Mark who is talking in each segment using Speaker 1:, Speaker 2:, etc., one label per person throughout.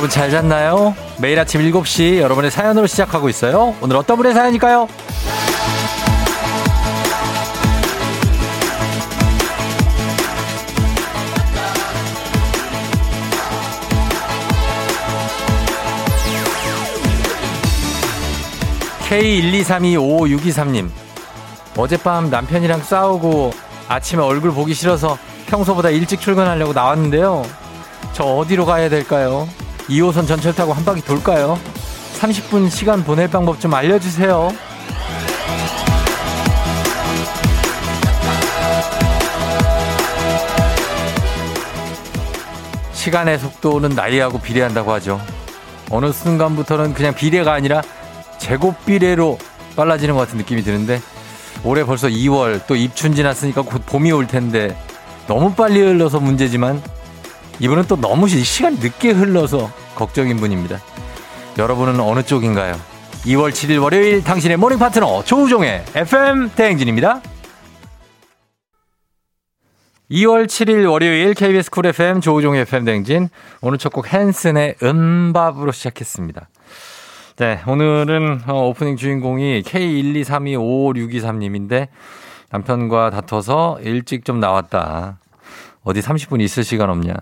Speaker 1: 여러분 잘 잤나요? 매일 아침 7시 여러분의 사연으로 시작하고 있어요. 오늘 어떤 분의 사연일까요? K123255623님. 어젯밤 남편이랑 싸우고 아침에 얼굴 보기 싫어서 평소보다 일찍 출근하려고 나왔는데요. 저 어디로 가야 될까요? 2호선 전철 타고 한 바퀴 돌까요? 30분 시간 보낼 방법 좀 알려주세요. 시간의 속도는 나이하고 비례한다고 하죠. 어느 순간부터는 그냥 비례가 아니라 제곱 비례로 빨라지는 것 같은 느낌이 드는데 올해 벌써 2월 또 입춘 지났으니까 곧 봄이 올 텐데 너무 빨리 흘러서 문제지만 이분은 또 너무 시간이 늦게 흘러서 걱정인 분입니다. 여러분은 어느 쪽인가요? 2월 7일 월요일 당신의 morning 파트너 조우종의 FM 대행진입니다. 2월 7일 월요일 KBS 쿨 FM 조우종의 FM 대행진 오늘 첫 곡 핸슨의 MMMBop으로 시작했습니다. 네, 오늘은 어, 오프닝 주인공이 K123255623님인데 남편과 다퉈서 일찍 좀 나왔다. 어디 30분 있을 시간 없냐.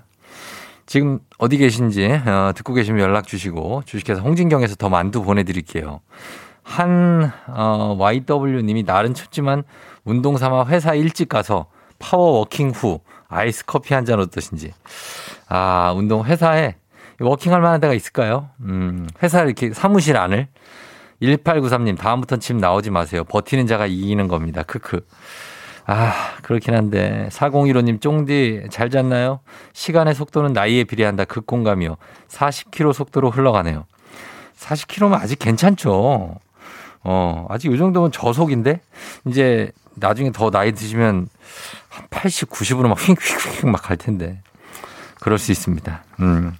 Speaker 1: 지금 어디 계신지 어, 듣고 계시면 연락 주시고 주식회사 홍진경에서 더 만두 보내드릴게요. 한 어, YW님이 날은 춥지만 운동 삼아 회사 일찍 가서 power walking 후 아이스 커피 한 잔 어떠신지. 아 운동 회사에 워킹할 만한 데가 있을까요? 음, 회사 이렇게 사무실 안을 1893님 다음부터는 집 나오지 마세요. 버티는 자가 이기는 겁니다. 크크. 아, 그렇긴 한데. 4015님, 쫑디, 잘 잤나요? 시간의 속도는 나이에 비례한다. 극공감이요. 40km 속도로 흘러가네요. 40km면 아직 괜찮죠. 어, 아직 이 정도면 저속인데? 이제 나중에 더 나이 드시면 한 80, 90으로 막 휙휙휙 막 갈 텐데. 그럴 수 있습니다. 음.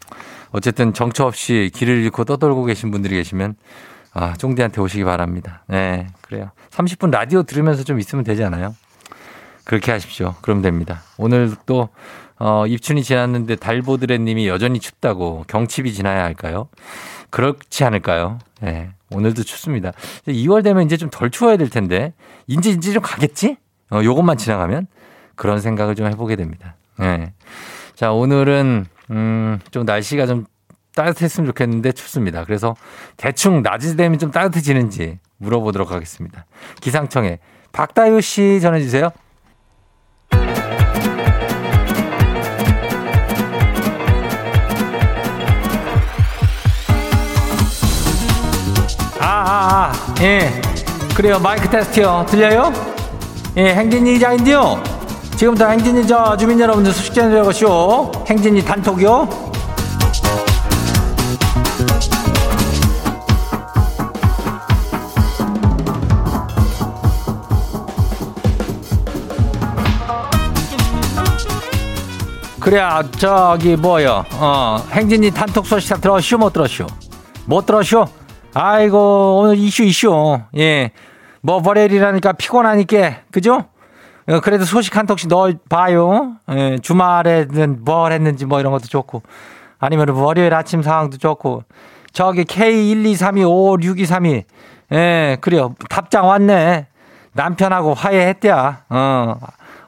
Speaker 1: 어쨌든 정처 없이 길을 잃고 떠돌고 계신 분들이 계시면 아, 쫑디한테 오시기 바랍니다. 네, 그래요. 30분 라디오 들으면서 좀 있으면 되지 않아요? 그렇게 하십시오. 그럼 됩니다. 오늘 또, 어, 입춘이 지났는데 달보드레 님이 여전히 춥다고 경칩이 지나야 할까요? 그렇지 않을까요? 네. 오늘도 춥습니다. 2월 되면 이제 좀 덜 추워야 될 텐데, 이제, 이제 좀 가겠지? 어, 요것만 지나가면? 그런 생각을 좀 해보게 됩니다. 네. 자, 오늘은, 음, 좀 날씨가 좀 따뜻했으면 좋겠는데 춥습니다. 그래서 대충 낮이 되면 좀 따뜻해지는지 물어보도록 하겠습니다. 기상청에 박다유 씨 전해주세요. 아, 예. 그래요. 마이크 테스트요. 들려요? 예, 행진이 이장인데요. 지금부터 행진이 저 주민 여러분들 소식 전해드려가시오. 행진이 단톡이요. 그래, 저기, 뭐요, 어, 행진이 단톡 소식 다 들었슈, 못 들었슈? 못 들었슈? 아이고, 오늘 이슈, 이슈. 예. 뭐, 월요일이라니까 피곤하니까, 그죠? 어, 그래도 소식 한 통씩 넣어봐요. 예, 주말에는 뭘 했는지 뭐 이런 것도 좋고. 아니면 월요일 아침 상황도 좋고. 저기 K123256232. 예, 그래요. 답장 왔네. 남편하고 화해했대야. 어.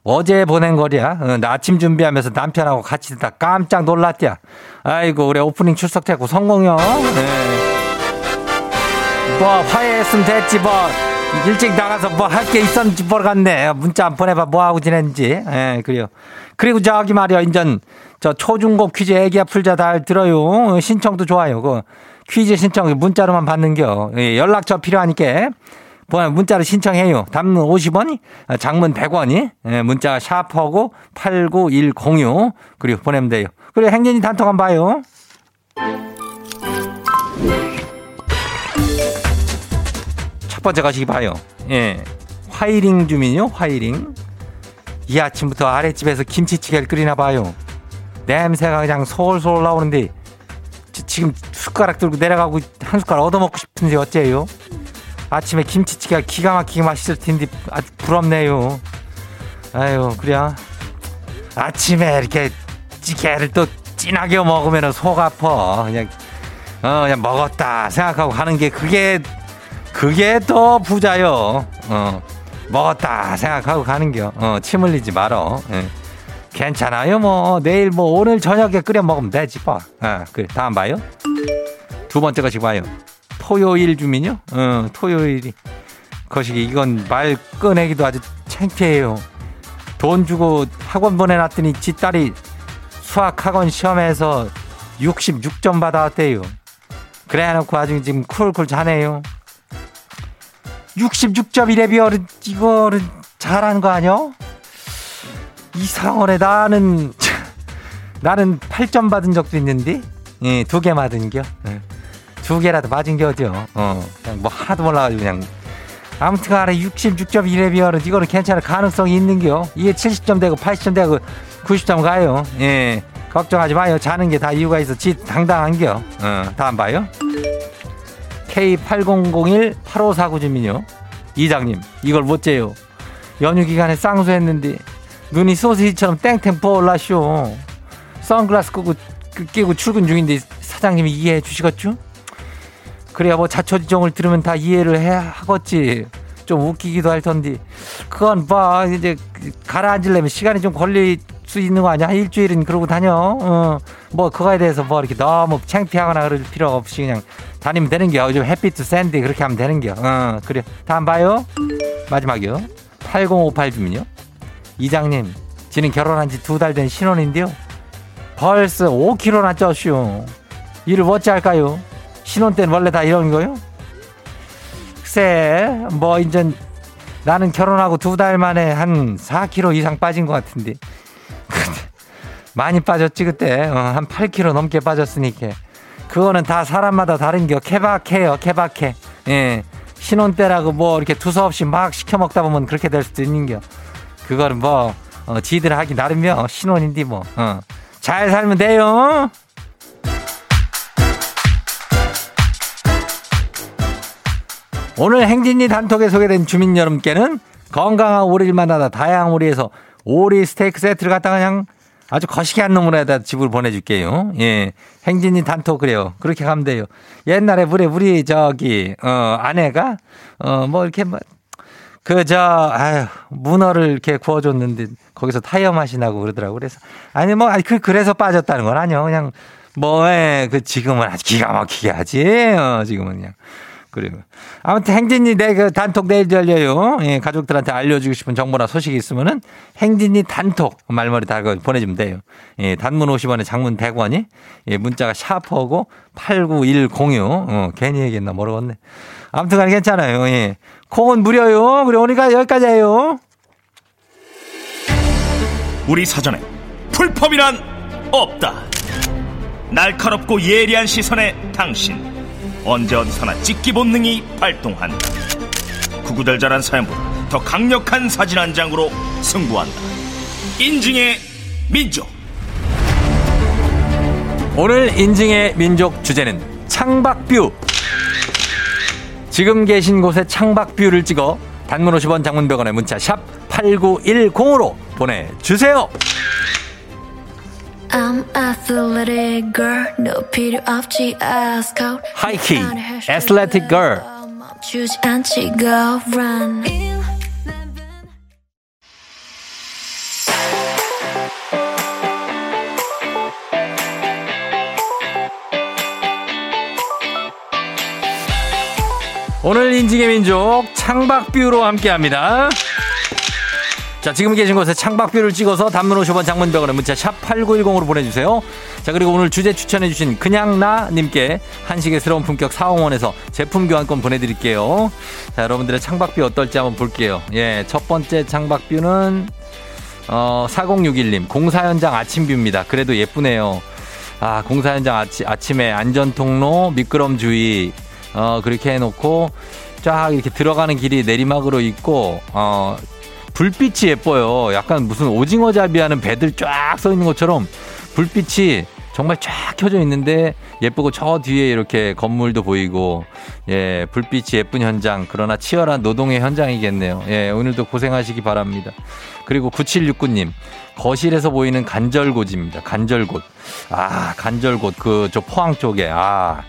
Speaker 1: 어제 보낸 거랴. 어, 나 아침 준비하면서 남편하고 같이 듣다 깜짝 놀랐대야. 아이고, 우리 오프닝 출석했고 성공요. 예. 뭐, 화해했으면 됐지, 뭐. 일찍 나가서 뭐 할 게 있었는지 모르겠네. 문자 안 보내봐 뭐하고 지냈는지. 예, 그래요. 그리고 저기 말이야, 인전, 저 초중고 퀴즈 애기야 풀자 다 들어요. 신청도 좋아요. 그 퀴즈 신청 문자로만 받는겨. 예, 연락처 필요하니까. 문자로 신청해요. 단문 50원이, 장문 100원이, 예, 문자 샤프하고 89106. 그리고 보내면 돼요. 그리고 행진이 단톡 한번 봐요. 첫 번째 가시기 봐요. 예. 화이링 주민요, 화이링. 이 아침부터 아랫집에서 김치찌개를 끓이나 봐요. 냄새가 그냥 솔솔 나오는데 지금 숟가락 들고 내려가고 한 숟가락 얻어먹고 싶은데 어째요? 아침에 김치찌개가 기가 막히게 맛있을 텐데 아주 부럽네요. 아유, 그래. 아침에 이렇게 찌개를 또 진하게 먹으면 속 아파. 그냥 어, 그냥 먹었다 생각하고 가는 게 그게, 그게 더 부자요. 어, 먹었다 생각하고 가는겨. 어, 침 흘리지 말어. 예. 괜찮아요. 뭐, 내일 뭐, 오늘 저녁에 끓여 먹으면 되지, 뭐. 아, 그래. 다음 봐요. 두 번째 것이 봐요. 토요일 주민요? 어, 토요일이. 거시기, 이건 말 꺼내기도 아주 창피해요. 돈 주고 학원 보내놨더니 지 딸이 수학학원 시험에서 66점 받아왔대요. 그래 해놓고 아주 지금 쿨쿨 자네요. 66점이래비어는 이거는 잘하는 거 아니야? 이상하네 나는 나는 8점 받은 적도 있는데? 예, 두 개 맞은겨. 예. 두 개라도 맞은 게 어디요 어 그냥 뭐 하나도 몰라가지고 그냥. 아무튼 간에 66점 이래비어는 이거는 괜찮을 가능성이 있는겨. 이게 70점 되고 80점 되고 90점 가요. 예. 걱정하지 마요. 자는 게 다 이유가 있어. 지 당당한겨. 어 다음 봐요 K8001-8549 주민요 이장님 이걸 못 재요 연휴 기간에 쌍수했는데 눈이 소시지처럼 땡땡 부어올라쇼. 선글라스 끄고, 끼고 출근 중인데 사장님이 이해해 주시겠죠? 그래야 뭐 자초지종을 들으면 다 이해를 해 하겠지. 좀 웃기기도 할 텐데. 그건 봐. 이제 가라앉으려면 시간이 좀 걸릴 수 있는 거 아니야? 일주일은 그러고 다녀. 어. 뭐 그거에 대해서 뭐 이렇게 너무 창피하거나 그럴 필요가 없이 그냥 다니면 되는 겨. 요즘 햇빛도 센데 그렇게 하면 되는 겨. 어, 그래. 다음 봐요. 마지막이요. 8058 주민요. 이장님, 지는 결혼한 지 두 달 된 신혼인데요. 벌써 5kg나 쪘슈. 일을 어찌 할까요? 신혼 때는 원래 다 이런 거요? 글쎄, 뭐, 이제 나는 결혼하고 두 달 만에 한 4kg 이상 빠진 것 같은데. 많이 빠졌지, 그때. 어, 한 8kg 넘게 빠졌으니까. 그거는 다 사람마다 다른 겨. 케바케요, 케바케. 예. 신혼 때라고 뭐 이렇게 두서없이 막 시켜 먹다 보면 그렇게 될 수도 있는 겨. 그거는 뭐, 어, 지들 하기 나름이요. 신혼인데 뭐, 어. 잘 살면 돼요. 오늘 행진이 단톡에 소개된 주민 여러분께는 건강한 오리를 만나다 다양한 오리에서 오리 스테이크 세트를 갖다가 그냥 아주 거시기한 놈으로다 집으로 보내줄게요. 예. 행진이 단톡 그래요. 그렇게 가면 돼요. 옛날에 우리, 우리 저기, 어, 아내가, 어, 뭐 이렇게 뭐 그저 아유 문어를 이렇게 구워줬는데 거기서 타이어 맛이 나고 그러더라고 그래서 아니 뭐 아니 그 그래서 빠졌다는 건 아니요 그냥 뭐그 지금은 아주 기가 막히게 하지 어 지금은 그냥 그리고 아무튼 행진이 내 그 단톡 내일 열려요. 예, 가족들한테 알려주고 싶은 정보나 소식이 있으면은 행진이 단톡 말머리 다 보내주면 돼요. 예, 단문 50원에 장문 100원이 예, 문자가 샤퍼고 89106 어, 괜히 얘기했나 모르겠네. 아무튼 간에 괜찮아요. 예. 콩은 무료요. 그래 오니까 여기까지예요.
Speaker 2: 우리 사전에 풀펌이란 없다. 날카롭고 예리한 시선에 당신 언제 어디서나 찍기 본능이 발동한다. 구구절절한 사연보다 더 강력한 사진 한 장으로 승부한다. 인증의 민족.
Speaker 1: 오늘 인증의 민족 주제는 창밖뷰. 지금 계신 곳에 창밖뷰를 찍어 단문 50원 장문병원의 문자 샵 8910으로 보내주세요. I'm athletic girl, no 필요 없지 아스카웃 하이키, athletic girl 멈추지 않지 go run 오늘 인증의 민족 창박뷰로 함께합니다. 자, 지금 계신 곳에 창박뷰를 찍어서 단문 50원 장문병원에 문자 샵 8910으로 보내주세요. 자, 그리고 오늘 주제 추천해주신 그냥나님께 한식의 새로운 품격 사홍원에서 제품 교환권 보내드릴게요. 자, 여러분들의 창박뷰 어떨지 한번 볼게요. 예, 첫 번째 창박뷰는, 어, 4061님, 공사 현장 아침뷰입니다. 그래도 예쁘네요. 아, 공사 현장 아치, 아침에 안전통로, 미끄럼 주의, 어, 그렇게 해놓고 쫙 이렇게 들어가는 길이 내리막으로 있고, 어, 불빛이 예뻐요. 약간 무슨 오징어 잡이하는 배들 쫙서 있는 것처럼 불빛이 정말 쫙 켜져 있는데 예쁘고 저 뒤에 이렇게 건물도 보이고 예, 불빛이 예쁜 현장 그러나 치열한 노동의 현장이겠네요. 예, 오늘도 고생하시기 바랍니다. 그리고 9769님 거실에서 보이는 간절곶입니다. 간절곶. 아, 간절곶 그 저 포항 쪽에 아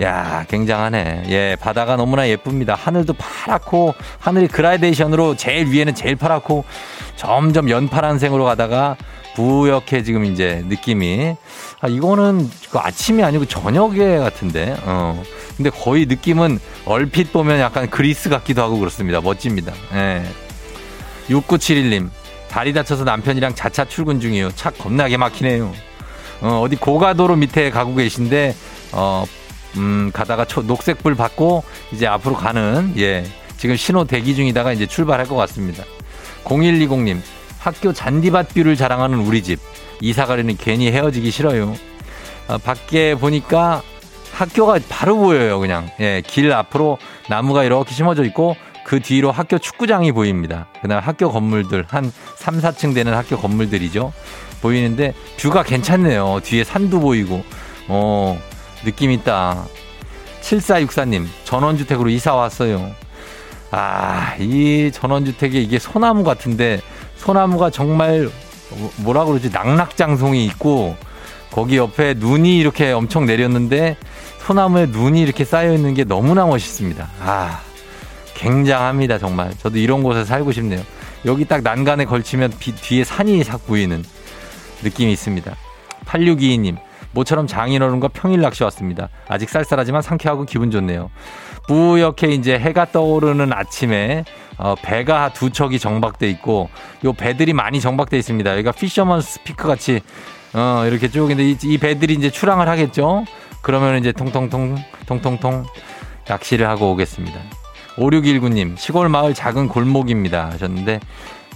Speaker 1: 야, 굉장하네. 예, 바다가 너무나 예쁩니다. 하늘도 파랗고, 하늘이 그라데이션으로 제일 위에는 제일 파랗고, 점점 연파란색으로 가다가 부옇게 지금 이제 느낌이. 아, 이거는 그 아침이 아니고 저녁에 같은데, 어. 근데 거의 느낌은 얼핏 보면 약간 그리스 같기도 하고 그렇습니다. 멋집니다. 예. 6971님, 다리 다쳐서 남편이랑 자차 출근 중이에요. 차 겁나게 막히네요. 어, 어디 고가도로 밑에 가고 계신데, 어, 음, 가다가 초, 녹색불 받고 이제 앞으로 가는, 예, 지금 신호 대기 중이다가 이제 출발할 것 같습니다. 0120님, 학교 잔디밭 view를 자랑하는 우리 집. 이사 가려니 괜히 헤어지기 싫어요. 아, 밖에 보니까 학교가 바로 보여요, 그냥. 예, 길 앞으로 나무가 이렇게 심어져 있고 그 뒤로 학교 축구장이 보입니다. 그다음 학교 건물들 한 3, 4층 되는 학교 건물들이죠. 보이는데 view가 괜찮네요. 뒤에 산도 보이고. 어, 느낌 있다. 7464님, 전원주택으로 이사 왔어요. 아, 이 전원주택에 이게 소나무 같은데, 소나무가 정말, 뭐라 그러지, 낙낙장송이 있고, 거기 옆에 눈이 이렇게 엄청 내렸는데, 소나무에 눈이 이렇게 쌓여 있는 게 너무나 멋있습니다. 아, 굉장합니다, 정말. 저도 이런 곳에 살고 싶네요. 여기 딱 난간에 걸치면 비, 뒤에 산이 싹 보이는 느낌이 있습니다. 8622님, 모처럼 장인어른과 평일 낚시 왔습니다. 아직 쌀쌀하지만 상쾌하고 기분 좋네요. 뿌옇게 이제 해가 떠오르는 아침에 어, 배가 두 척이 정박돼 있고 요 배들이 많이 정박돼 있습니다. 여기가 피셔먼 스피크 같이 어, 이렇게 쭉 근데 이, 이 배들이 이제 출항을 하겠죠. 그러면 이제 통통통 통통통 낚시를 하고 오겠습니다. 5619님 시골 마을 작은 골목입니다 하셨는데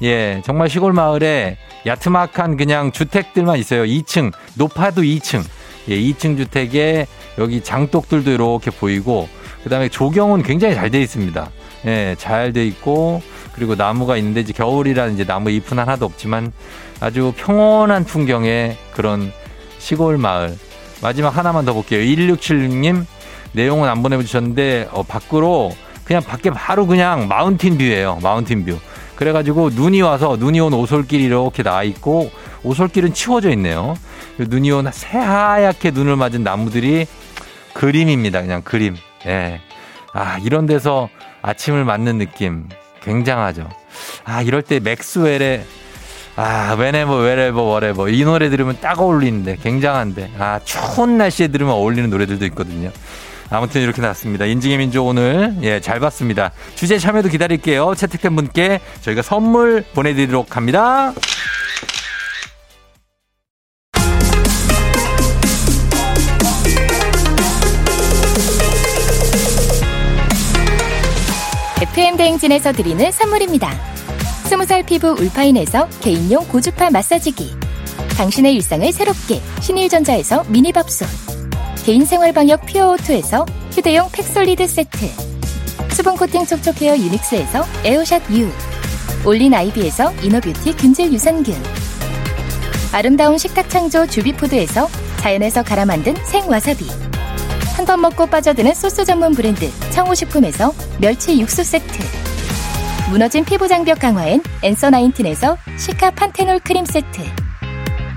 Speaker 1: 예 정말 시골 마을에 야트막한 그냥 주택들만 있어요. 2층, 높아도 2층. 예, 2층 주택에 여기 장독들도 이렇게 보이고, 그 다음에 조경은 굉장히 잘 돼 있습니다. 예, 잘 돼 있고, 그리고 나무가 있는데 이제 겨울이라 이제 나무 잎은 하나도 없지만 아주 평온한 풍경의 그런 시골 마을. 마지막 하나만 더 볼게요. 1676님, 내용은 안 보내주셨는데, 어, 밖으로 그냥 밖에 바로 그냥 mountain view예요. mountain view. 그래가지고 눈이 와서 눈이 온 오솔길이 이렇게 나와 있고 오솔길은 치워져 있네요. 눈이 온 새하얗게 눈을 맞은 나무들이 그림입니다. 그냥 그림. 예. 아, 이런 데서 아침을 맞는 느낌 굉장하죠. 아, 이럴 때 맥스웰의 아, whenever, wherever, whatever. 이 노래 들으면 딱 어울리는데, 굉장한데. 아, 추운 날씨에 들으면 어울리는 노래들도 있거든요. 아무튼 이렇게 나왔습니다. 인증의 민족 오늘 예, 잘 봤습니다. 주제 참여도 기다릴게요. 채택된 분께 저희가 선물 보내드리도록 합니다.
Speaker 3: FM 대행진에서 드리는 선물입니다. 스무 살 피부 울파인에서 개인용 고주파 마사지기 당신의 일상을 새롭게 신일전자에서 미니밥솥 개인생활 방역 퓨어오투에서 휴대용 팩솔리드 세트. 수분 코팅 촉촉 헤어 유닉스에서 에어샷 U. 올린 아이비에서 inner beauty 균질 유산균. 아름다운 식탁 창조 주비푸드에서 자연에서 갈아 만든 생와사비. 한 번 먹고 빠져드는 소스 전문 브랜드 청호식품에서 멸치 육수 세트. 무너진 피부 장벽 강화엔 엔서 나인틴에서 시카 판테놀 크림 세트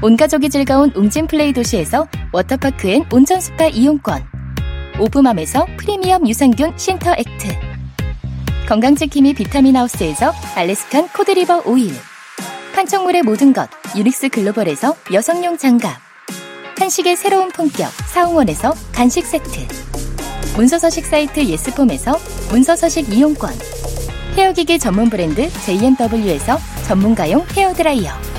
Speaker 3: 온 가족이 즐거운 웅진 플레이 도시에서 워터파크 and 온천 스파 이용권. 오브맘에서 프리미엄 유산균 신터 액트. 건강지킴이 비타민 하우스에서 Alaskan cod liver 오일. 판촉물의 모든 것 유닉스 글로벌에서 여성용 장갑. 한식의 새로운 품격 사홍원에서 간식 세트. 문서서식 사이트 예스폼에서 문서서식 이용권. 헤어기기 전문 브랜드 JMW에서 전문가용 헤어드라이어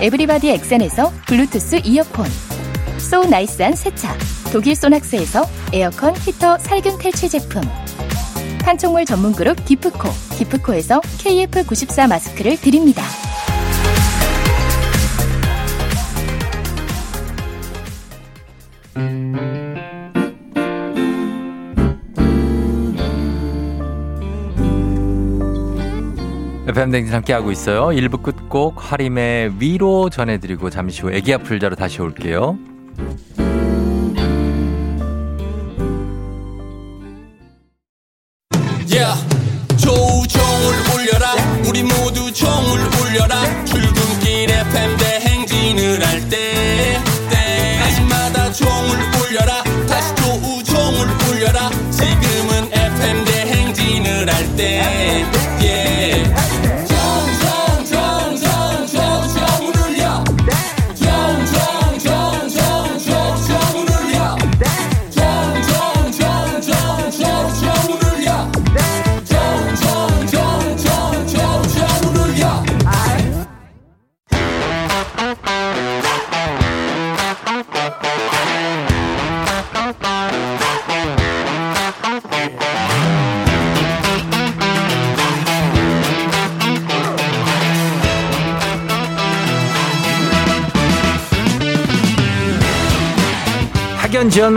Speaker 3: 에브리바디 엑센에서 블루투스 이어폰. so nice한 세차. 독일 소낙스에서 에어컨 히터 살균 탈취 제품. 판촉물 전문 그룹 기프코. 기프코에서 KF94 마스크를 드립니다.
Speaker 1: FM 댕진 함께하고 있어요. 1부 끝곡 하림의 위로 전해드리고 잠시 후 애기야 풀자로 다시 올게요.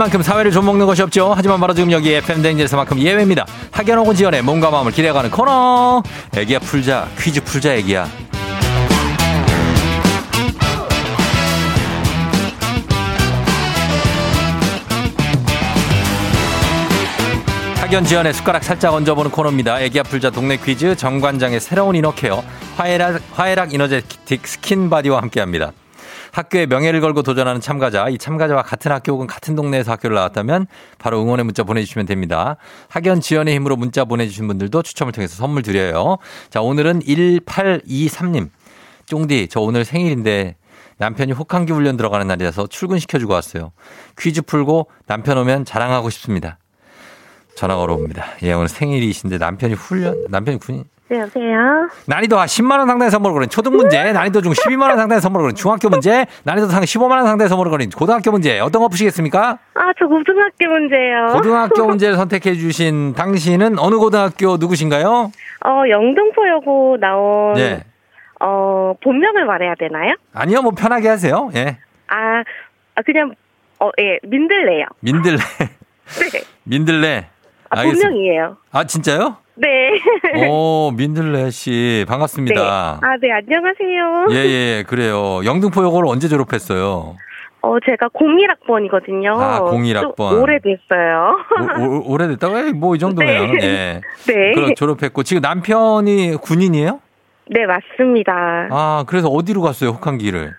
Speaker 1: 지연만큼 사회를 좀 먹는 것이 없죠. 하지만 바로 지금 여기 FM 댕진에서만큼 예외입니다. 학연 혹은 지연의 몸과 마음을 기대어가는 코너. 애기야 풀자 퀴즈 풀자 애기야. 학연 지연의 숟가락 살짝 얹어보는 코너입니다. 애기야 풀자 동네 퀴즈 정관장의 새로운 inner care 화해락, 화해락 이너제틱 스킨바디와 함께합니다. 학교의 명예를 걸고 도전하는 참가자, 이 참가자와 같은 학교 혹은 같은 동네에서 학교를 나왔다면 바로 응원의 문자 보내주시면 됩니다. 학연 지연의 힘으로 문자 보내주신 분들도 추첨을 통해서 선물 드려요. 자, 오늘은 1823님. 쫑디, 저 오늘 생일인데 남편이 혹한기 훈련 들어가는 날이라서 출근시켜주고 왔어요. 퀴즈 풀고 남편 오면 자랑하고 싶습니다. 전화 걸어옵니다. 예, 오늘 생일이신데 남편이 훈련, 남편이 군인.
Speaker 4: 네, 여보세요.
Speaker 1: 난이도 10만 원 상당의 선물을 거린 초등 문제, 난이도 중 12만 원 상당의 선물을 거린 중학교 문제, 난이도 상 15만 원 상당의 선물을 거린 고등학교 문제 어떤 거 푸시겠습니까?
Speaker 4: 아, 저 고등학교 문제예요.
Speaker 1: 고등학교 문제를 선택해 주신 당신은 어느 고등학교 누구신가요?
Speaker 4: 어, 영등포여고 나온
Speaker 1: 예.
Speaker 4: 어, 본명을 말해야 되나요?
Speaker 1: 아니요, 뭐 편하게 하세요. 예.
Speaker 4: 아, 아 그냥 어, 예, 민들레요.
Speaker 1: 민들레.
Speaker 4: 네.
Speaker 1: 민들레.
Speaker 4: 아,
Speaker 1: 알겠습니다.
Speaker 4: 본명이에요.
Speaker 1: 아, 진짜요?
Speaker 4: 네.
Speaker 1: 오, 민들레 씨.
Speaker 4: 네.
Speaker 1: 반갑습니다.
Speaker 4: 아, 네, 안녕하세요.
Speaker 1: 예, 예, 그래요. 영등포 요거를 언제 졸업했어요?
Speaker 4: 어, 제가 01학번이거든요.
Speaker 1: 아, 01학번.
Speaker 4: 오래됐어요.
Speaker 1: 오, 오, 오래됐다고? 뭐 이 정도면.
Speaker 4: 네.
Speaker 1: 예.
Speaker 4: 네.
Speaker 1: 그럼 졸업했고 지금 남편이 군인이에요?
Speaker 4: 네, 맞습니다.
Speaker 1: 아, 그래서 어디로 갔어요? 혹한기를.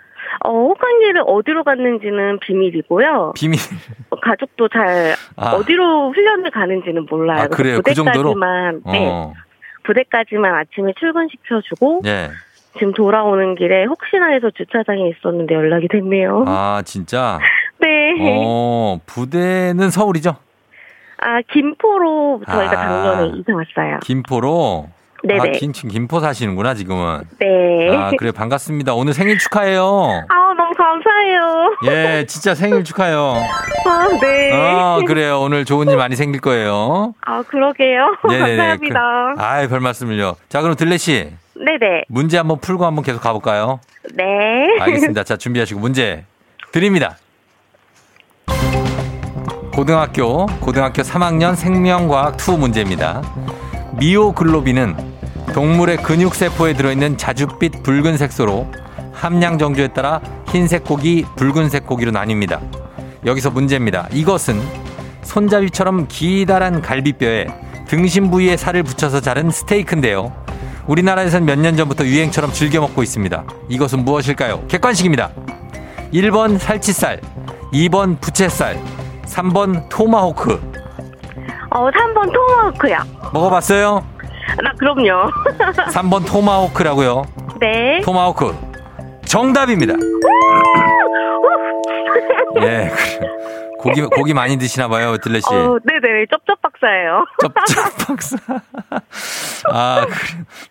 Speaker 4: 어, 혹한기를 어디로 갔는지는 비밀이고요.
Speaker 1: 비밀.
Speaker 4: 어, 가족도 잘
Speaker 1: 아.
Speaker 4: 어디로 훈련을 가는지는 몰라요.
Speaker 1: 아, 그래요?
Speaker 4: 그
Speaker 1: 정도로?
Speaker 4: 부대까지만, 네.
Speaker 1: 어.
Speaker 4: 부대까지만 아침에 출근시켜주고
Speaker 1: 예.
Speaker 4: 지금 돌아오는 길에 혹시나 해서 주차장에 있었는데 연락이 됐네요.
Speaker 1: 아, 진짜?
Speaker 4: 네.
Speaker 1: 어, 부대는 서울이죠?
Speaker 4: 아 김포로 저희가
Speaker 1: 아.
Speaker 4: 작년에 이사 왔어요.
Speaker 1: 김포로?
Speaker 4: 네네.
Speaker 1: 아, 긴, 김포 사시는구나, 지금은.
Speaker 4: 네.
Speaker 1: 아, 그래, 반갑습니다. 오늘 생일 축하해요.
Speaker 4: 아 너무 감사해요.
Speaker 1: 예, 진짜 생일 축하해요.
Speaker 4: 아 네.
Speaker 1: 어, 그래요. 오늘 좋은 일 많이 생길 거예요.
Speaker 4: 아 그러게요.
Speaker 1: 네네네.
Speaker 4: 감사합니다.
Speaker 1: 그, 아이, 별 말씀을요. 자, 그럼 들레씨.
Speaker 4: 네네.
Speaker 1: 문제 한번 풀고 한번 계속 가볼까요?
Speaker 4: 네.
Speaker 1: 알겠습니다. 자, 준비하시고 문제 드립니다. 고등학교, 고등학교 3학년 생명과학 2 문제입니다. 미오글로빈은 동물의 근육세포에 들어있는 자줏빛 붉은 색소로 함량 정조에 따라 흰색 고기, 붉은색 고기로 나뉩니다. 여기서 문제입니다. 이것은 손잡이처럼 기다란 갈비뼈에 등심 부위에 살을 붙여서 자른 스테이크인데요. 우리나라에선 몇 년 전부터 유행처럼 즐겨 먹고 있습니다. 이것은 무엇일까요? 객관식입니다. 1번 살치살, 2번 부채살, 3번 토마호크.
Speaker 4: 어 3번 토마호크요.
Speaker 1: 먹어봤어요?
Speaker 4: 나 그럼요.
Speaker 1: 3번 토마호크라고요.
Speaker 4: 네.
Speaker 1: 토마호크. 정답입니다. 예. 고기, 고기 많이 드시나 봐요, 들레 씨.
Speaker 4: 어, 네네. 쩝쩝 박사예요.
Speaker 1: 쩝쩝 박사. 아, 그래.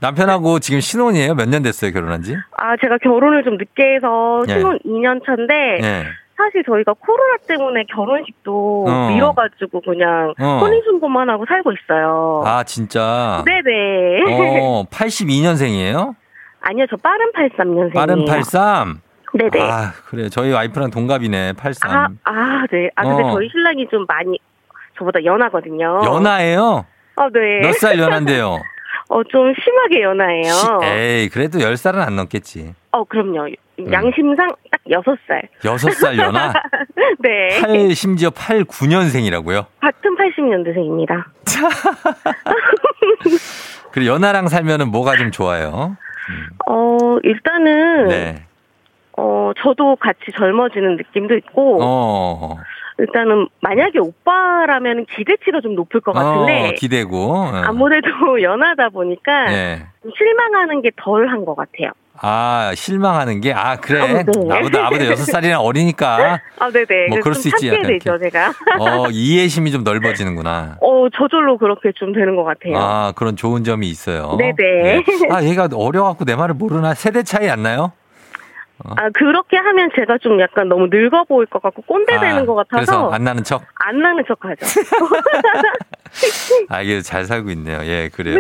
Speaker 1: 남편하고 지금 신혼이에요? 몇 년 됐어요, 결혼한 지?
Speaker 4: 아, 제가 결혼을 좀 늦게 해서
Speaker 1: 예.
Speaker 4: 신혼 2년 차인데,
Speaker 1: 예.
Speaker 4: 사실 저희가 코로나 때문에 결혼식도
Speaker 1: 어.
Speaker 4: 미뤄가지고 그냥
Speaker 1: 어.
Speaker 4: 혼인신고만 하고 살고 있어요.
Speaker 1: 아, 진짜.
Speaker 4: 네네.
Speaker 1: 어, 82년생이에요?
Speaker 4: 아니요, 저 빠른 83년생이에요.
Speaker 1: 빠른 83?
Speaker 4: 네네.
Speaker 1: 아, 그래. 저희 와이프랑 동갑이네, 83.
Speaker 4: 아, 아, 네. 아, 근데
Speaker 1: 어.
Speaker 4: 저희 신랑이 좀 많이 저보다 연하거든요.
Speaker 1: 연하예요?
Speaker 4: 어, 네.
Speaker 1: 몇 살 연한데요?
Speaker 4: 어, 좀 심하게 연하예요.
Speaker 1: 시- 에이, 그래도 10살은 안 넘겠지.
Speaker 4: 어, 그럼요.
Speaker 1: 음.
Speaker 4: 양심상 딱 6살.
Speaker 1: 6살 연하?
Speaker 4: 네.
Speaker 1: 8, 심지어 8, 9년생이라고요?
Speaker 4: 같은 80년대생입니다.
Speaker 1: 그래, 연하랑 살면은 뭐가 좀 좋아요?
Speaker 4: 어, 일단은,
Speaker 1: 네.
Speaker 4: 어, 저도 같이 젊어지는 느낌도 있고,
Speaker 1: 어.
Speaker 4: 일단은 만약에 오빠라면 기대치가 좀 높을 것 같은데,
Speaker 1: 어, 기대고. 어.
Speaker 4: 아무래도 연하다 보니까
Speaker 1: 네.
Speaker 4: 좀 실망하는 게 덜한 것 같아요.
Speaker 1: 아, 실망하는 게, 아, 그래.
Speaker 4: 어, 네.
Speaker 1: 나보다, 나보다 6살이나 어리니까.
Speaker 4: 아, 네네.
Speaker 1: 뭐
Speaker 4: 그래서
Speaker 1: 그럴 좀수 있지, 약간
Speaker 4: 되죠, 제가.
Speaker 1: 어, 이해심이 좀 넓어지는구나.
Speaker 4: 어, 저절로 그렇게 좀 되는 것 같아요.
Speaker 1: 아, 그런 좋은 점이 있어요.
Speaker 4: 네네.
Speaker 1: 예. 아, 얘가 어려갖고 내 말을 모르나? 세대 차이 안 나요?
Speaker 4: 아, 그렇게 하면 제가 좀 약간 너무 늙어 보일 것 같고 꼰대
Speaker 1: 아,
Speaker 4: 되는 것 같아서
Speaker 1: 안 나는 척?
Speaker 4: 안 나는 척 하죠.
Speaker 1: 아, 이게 잘 살고 있네요. 예, 그래요.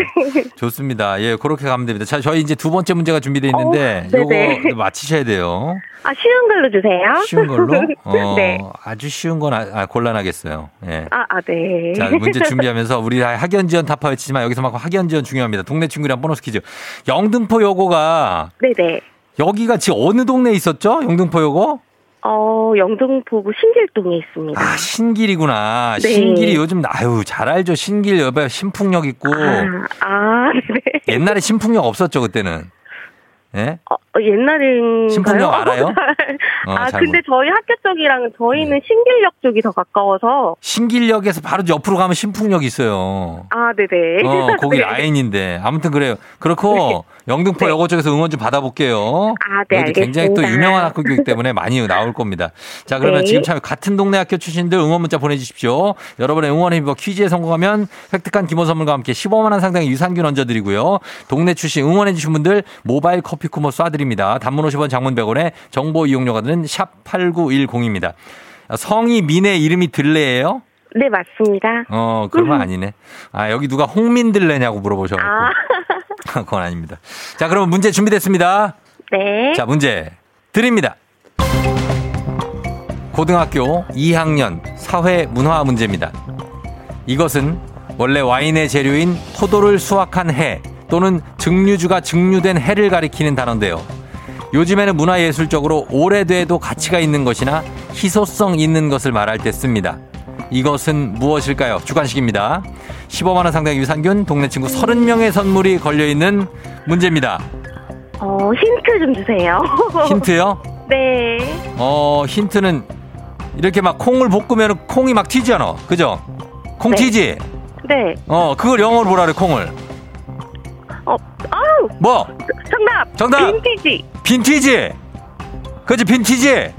Speaker 1: 좋습니다. 예, 그렇게 가면 됩니다. 자, 저희 이제 두 번째 문제가 준비되어 있는데,
Speaker 4: 어, 네네.
Speaker 1: 요거 맞히셔야 돼요.
Speaker 4: 아, 쉬운 걸로 주세요.
Speaker 1: 쉬운 걸로? 어,
Speaker 4: 네.
Speaker 1: 아주 쉬운 건 아, 아, 곤란하겠어요. 예.
Speaker 4: 아, 아, 네.
Speaker 1: 자, 문제 준비하면서 우리 학연 지원 타파 외치지만 여기서만큼 학연 지원 중요합니다. 동네 친구랑 보너스 퀴즈. 영등포 요거가
Speaker 4: 네네.
Speaker 1: 여기가 지금 어느 동네에 있었죠? 영등포 요거?
Speaker 4: 어, 영등포구 신길동에 있습니다.
Speaker 1: 아, 신길이구나.
Speaker 4: 네.
Speaker 1: 신길이 요즘 아유, 잘 알죠. 신길 옆에 신풍역 있고.
Speaker 4: 아, 아, 네.
Speaker 1: 옛날에 신풍역 없었죠, 그때는. 예?
Speaker 4: 어, 어, 옛날인가요?
Speaker 1: 신풍역 알아요? 어,
Speaker 4: 아,
Speaker 1: 잘
Speaker 4: 근데 저희 학교 쪽이랑 저희는 신길역 쪽이 더 가까워서.
Speaker 1: 신길역에서 바로 옆으로 가면 신풍역 있어요.
Speaker 4: 아, 네네.
Speaker 1: 어, 거기
Speaker 4: 네.
Speaker 1: 라인인데. 아무튼 그래요. 그렇고, 영등포
Speaker 4: 네.
Speaker 1: 여고 쪽에서 응원 좀 받아볼게요.
Speaker 4: 아, 네,
Speaker 1: 굉장히 또. 유명한 학교이기 때문에 많이 나올 겁니다. 자, 그러면
Speaker 4: 네.
Speaker 1: 지금 참 같은 동네 학교 출신들 응원 문자 보내주십시오. 여러분의 응원의 힘입어 퀴즈에 성공하면 획득한 기본 선물과 함께 15만 원 상당의 유산균 얹어드리고요. 동네 출신 응원해주신 분들 모바일 커피 쿠폰 쏴드립니다. 단문 50원 장문 100원에 정보 이용료가 드는 샵 8910입니다. 성이 민의 이름이 들레예요?
Speaker 4: 네, 맞습니다.
Speaker 1: 어, 그런 건 아니네. 아, 여기 누가 홍민들레냐고 물어보셔가지고.
Speaker 4: 아,
Speaker 1: 그건 아닙니다. 자, 그럼 문제 준비됐습니다.
Speaker 4: 네.
Speaker 1: 자, 문제 드립니다. 고등학교 2학년 사회 문화 문제입니다. 이것은 원래 와인의 재료인 포도를 수확한 해 또는 증류주가 증류된 해를 가리키는 단어인데요. 요즘에는 문화예술적으로 오래돼도 가치가 있는 것이나 희소성 있는 것을 말할 때 씁니다. 이것은 무엇일까요? 주관식입니다. 15만원 상당의 유산균, 동네 친구 30명의 선물이 걸려있는 문제입니다.
Speaker 4: 어, 힌트 좀 주세요.
Speaker 1: 힌트요?
Speaker 4: 네.
Speaker 1: 어, 힌트는 이렇게 막 콩을 볶으면 콩이 막 튀잖아. 그죠? 콩
Speaker 4: 네.
Speaker 1: 튀지?
Speaker 4: 네.
Speaker 1: 어, 그걸 영어로 뭐라 그래, 콩을.
Speaker 4: 어, 아우!
Speaker 1: 뭐?
Speaker 4: 정답!
Speaker 1: 정답!
Speaker 4: 빈티지!
Speaker 1: 빈티지? 그지, 빈티지?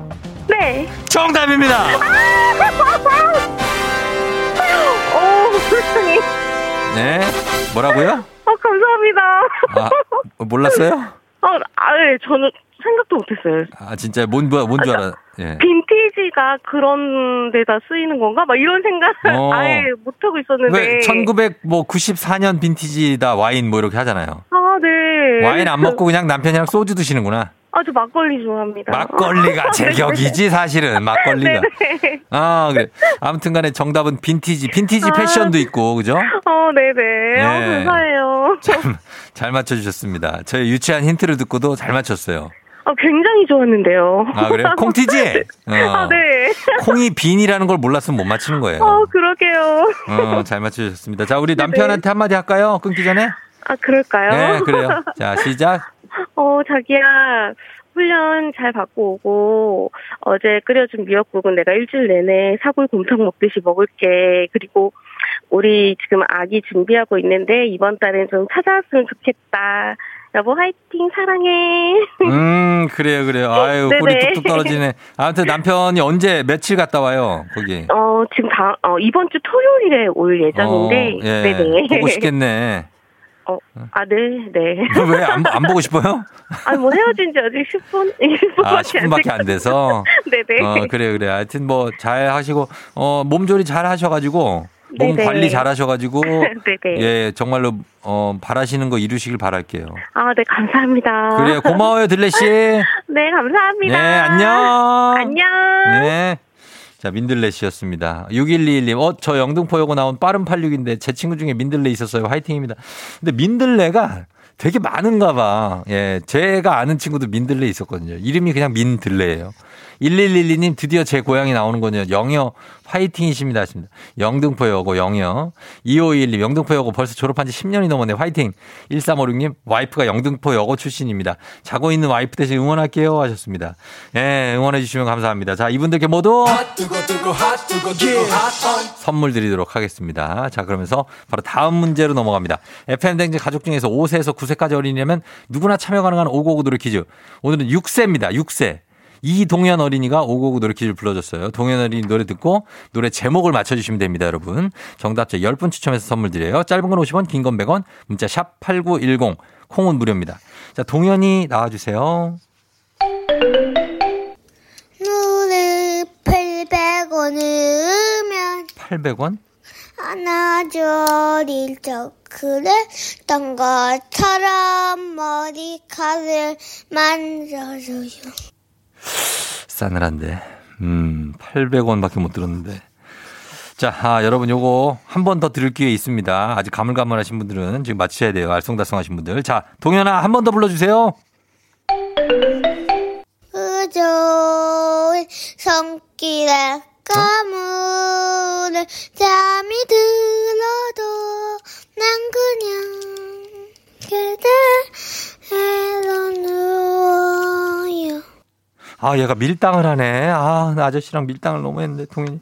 Speaker 4: 네.
Speaker 1: 정답입니다!
Speaker 4: 오, 세상에.
Speaker 1: 네. 뭐라고요?
Speaker 4: 어, 감사합니다.
Speaker 1: 아, 몰랐어요?
Speaker 4: 어, 아, 예, 저는 생각도 못했어요.
Speaker 1: 아, 진짜, 뭔, 뭐, 뭔줄 알아. 예.
Speaker 4: 빈티지가 그런 데다 쓰이는 건가? 막 이런 생각
Speaker 1: 어.
Speaker 4: 아예 못하고 있었는데.
Speaker 1: 왜, 1994년 빈티지다 와인 뭐 이렇게 하잖아요.
Speaker 4: 아, 네.
Speaker 1: 와인 안 먹고 그냥 남편이랑 소주 드시는구나.
Speaker 4: 아, 저 막걸리 좋아합니다.
Speaker 1: 막걸리가 제격이지, 사실은. 막걸리가.
Speaker 4: 네네.
Speaker 1: 아, 그래. 아무튼 간에 정답은 빈티지. 빈티지
Speaker 4: 아.
Speaker 1: 패션도 있고, 그죠?
Speaker 4: 어, 네네. 어,
Speaker 1: 예.
Speaker 4: 감사해요.
Speaker 1: 잘, 잘 맞춰주셨습니다. 저의 유치한 힌트를 듣고도 잘 맞췄어요.
Speaker 4: 어, 굉장히 좋았는데요.
Speaker 1: 아, 그래요? 콩티지? 어.
Speaker 4: 아, 네.
Speaker 1: 콩이 빈이라는 걸 몰랐으면 못 맞히는 거예요.
Speaker 4: 어, 그러게요.
Speaker 1: 어, 잘 맞춰주셨습니다. 자, 우리 남편한테 한마디 할까요? 끊기 전에?
Speaker 4: 아, 그럴까요?
Speaker 1: 네, 그래요. 자, 시작.
Speaker 4: 어, 자기야, 훈련 잘 받고 오고, 어제 끓여준 미역국은 내가 일주일 내내 사골 곰탕 먹듯이 먹을게. 그리고, 우리 지금 아기 준비하고 있는데, 이번 달엔 좀 찾아왔으면 좋겠다. 여보 화이팅 사랑해.
Speaker 1: 음, 그래요, 그래요. 아유,
Speaker 4: 네네.
Speaker 1: 꿀이 뚝뚝 떨어지네. 아무튼 남편이 언제, 며칠 갔다 와요, 거기.
Speaker 4: 어 지금 다 어, 이번 주 토요일에 올 예정인데.
Speaker 1: 어, 예.
Speaker 4: 네네.
Speaker 1: 보고 싶겠네.
Speaker 4: 어, 아, 네, 네.
Speaker 1: 왜, 안, 안 보고 싶어요?
Speaker 4: 아, 뭐 헤어진 지 아직 10분, 20분밖에
Speaker 1: 아, 10분밖에 안 돼서.
Speaker 4: 네네.
Speaker 1: 어, 그래, 그래. 하여튼 뭐, 잘 하시고, 어, 몸조리 잘 하셔가지고, 몸
Speaker 4: 네네.
Speaker 1: 관리 잘 하셔가지고. 예, 정말로, 어, 바라시는 거 이루시길 바랄게요.
Speaker 4: 아, 네, 감사합니다.
Speaker 1: 그래요. 고마워요, 들레씨.
Speaker 4: 네, 감사합니다.
Speaker 1: 네, 안녕.
Speaker 4: 안녕.
Speaker 1: 네. 자, 민들레 씨였습니다. 6121님, 어, 저 영등포여고 나온 빠른 86인데 제 친구 중에 민들레 있었어요. 화이팅입니다. 근데 민들레가 되게 많은가 봐. 예, 제가 아는 친구도 민들레 있었거든요. 이름이 그냥 민들레예요. 1112님 드디어 제 고향이 나오는 거냐. 영여 화이팅이십니다. 하십니다. 영등포 여고 영여. 2521님 영등포 여고 벌써 졸업한 지 10년이 넘었네. 화이팅. 1356님 와이프가 영등포 여고 출신입니다. 자고 있는 와이프 대신 응원할게요 하셨습니다. 예, 응원해 주시면 감사합니다. 자, 이분들께 모두 선물 드리도록 하겠습니다. 자, 그러면서 바로 다음 문제로 넘어갑니다. FM댕진 가족 중에서 5세에서 9세까지 어린이라면 누구나 참여 가능한 559 노래 퀴즈. 오늘은 6세입니다. 6세. 이동현 어린이가 559 노래 퀴즈를 불러줬어요. 동현 어린이 노래 듣고 노래 제목을 맞춰주시면 됩니다, 여러분. 정답자 10분 추첨해서 선물 드려요. 짧은 건 50원, 긴 건 100원, 문자 샵 8910, 콩은 무료입니다. 자, 동현이 나와주세요.
Speaker 5: 노래 800원 으면
Speaker 1: 800원?
Speaker 5: 안아줘릴 적 그랬던 것처럼 머리카락을 만져줘요
Speaker 1: 싸늘한데. 음, 800원밖에 못 들었는데. 자, 아, 여러분 요거 한 번 더 들을 기회 있습니다. 아직 가물가물하신 분들은 지금 맞추셔야 돼요. 알쏭달쏭하신 분들. 자, 동현아 한 번 더 불러주세요.
Speaker 5: 그저의 손길에 까물을 잠이 들어도 난 그냥 그대로 누워요
Speaker 1: 아, 얘가 밀당을 하네. 아, 나 아저씨랑 밀당을 너무 했는데, 동현이.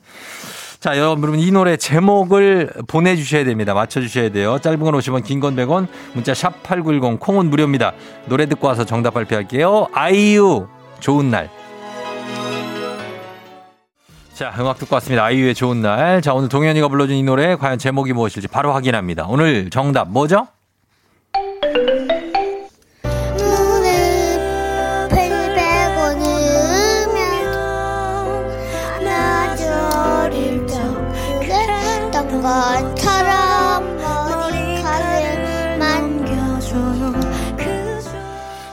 Speaker 1: 자, 여러분, 이 노래 제목을 보내주셔야 됩니다. 맞춰주셔야 돼요. 짧은 건 50원, 긴 건 100원, 문자 샵 8910, 콩은 무료입니다. 노래 듣고 와서 정답 발표할게요. 아이유, 좋은 날. 자, 음악 듣고 왔습니다. 아이유의 좋은 날. 자, 오늘 동현이가 불러준 이 노래 과연 제목이 무엇일지 바로 확인합니다. 오늘 정답 뭐죠?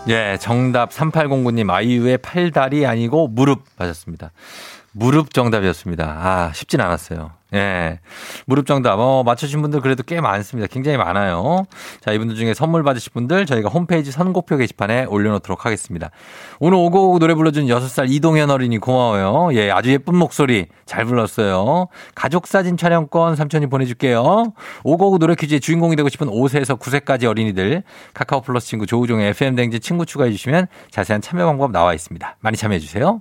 Speaker 1: 예, 정답 3809님 아이유의 팔다리 아니고 무릎 하셨습니다. 무릎 정답이었습니다. 아, 쉽진 않았어요. 예. 무릎 정답. 어, 맞추신 분들 그래도 꽤 많습니다. 굉장히 많아요. 자, 이분들 중에 선물 받으실 분들 저희가 홈페이지 선곡표 게시판에 올려놓도록 하겠습니다. 오늘 오고오고 노래 불러준 6살 이동현 어린이 고마워요. 예, 아주 예쁜 목소리 잘 불렀어요. 가족 사진 촬영권 삼촌이 보내줄게요. 오고오고 노래 퀴즈의 주인공이 되고 싶은 5세에서 9세까지 어린이들 카카오 플러스 친구 조우종의 FM 댕지 친구 추가해 주시면 자세한 참여 방법 나와 있습니다. 많이 참여해 주세요.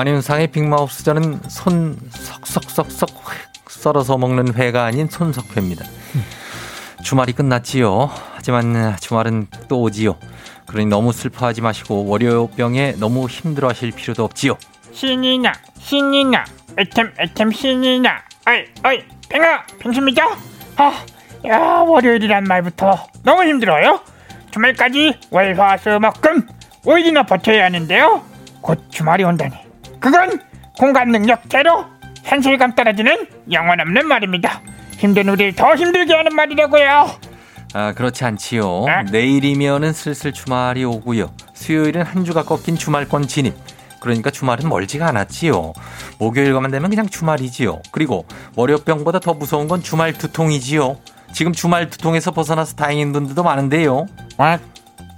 Speaker 1: 아니면 상해 빅마우스자는 손 석석석석 썰어서 먹는 회가 아닌 손석회입니다. 주말이 끝났지요. 하지만 주말은 또 오지요. 그러니 너무 슬퍼하지 마시고 월요병에 너무 힘들어하실 필요도 없지요.
Speaker 6: 신이 나 신이 나 애템 애템 신이 나 어이 어이 팽아 팽수입니다 아, 야 월요일이란 말부터 너무 힘들어요 주말까지 월화수목금 5일이나 버텨야 하는데요 곧 주말이 온다니 그건 공감 능력 제로 현실감 떨어지는 영원 없는 말입니다 힘든 우리를 더 힘들게 하는 말이라고요
Speaker 1: 아, 그렇지 않지요.
Speaker 6: 네?
Speaker 1: 내일이면은 슬슬 주말이 오고요. 수요일은 한 주가 꺾인 주말권 진입. 그러니까 주말은 멀지가 않았지요. 목요일가만 되면 그냥 주말이지요. 그리고 월요병보다 더 무서운 건 주말 두통이지요. 지금 주말 두통에서 벗어나서 다행인 분들도 많은데요.
Speaker 6: 와,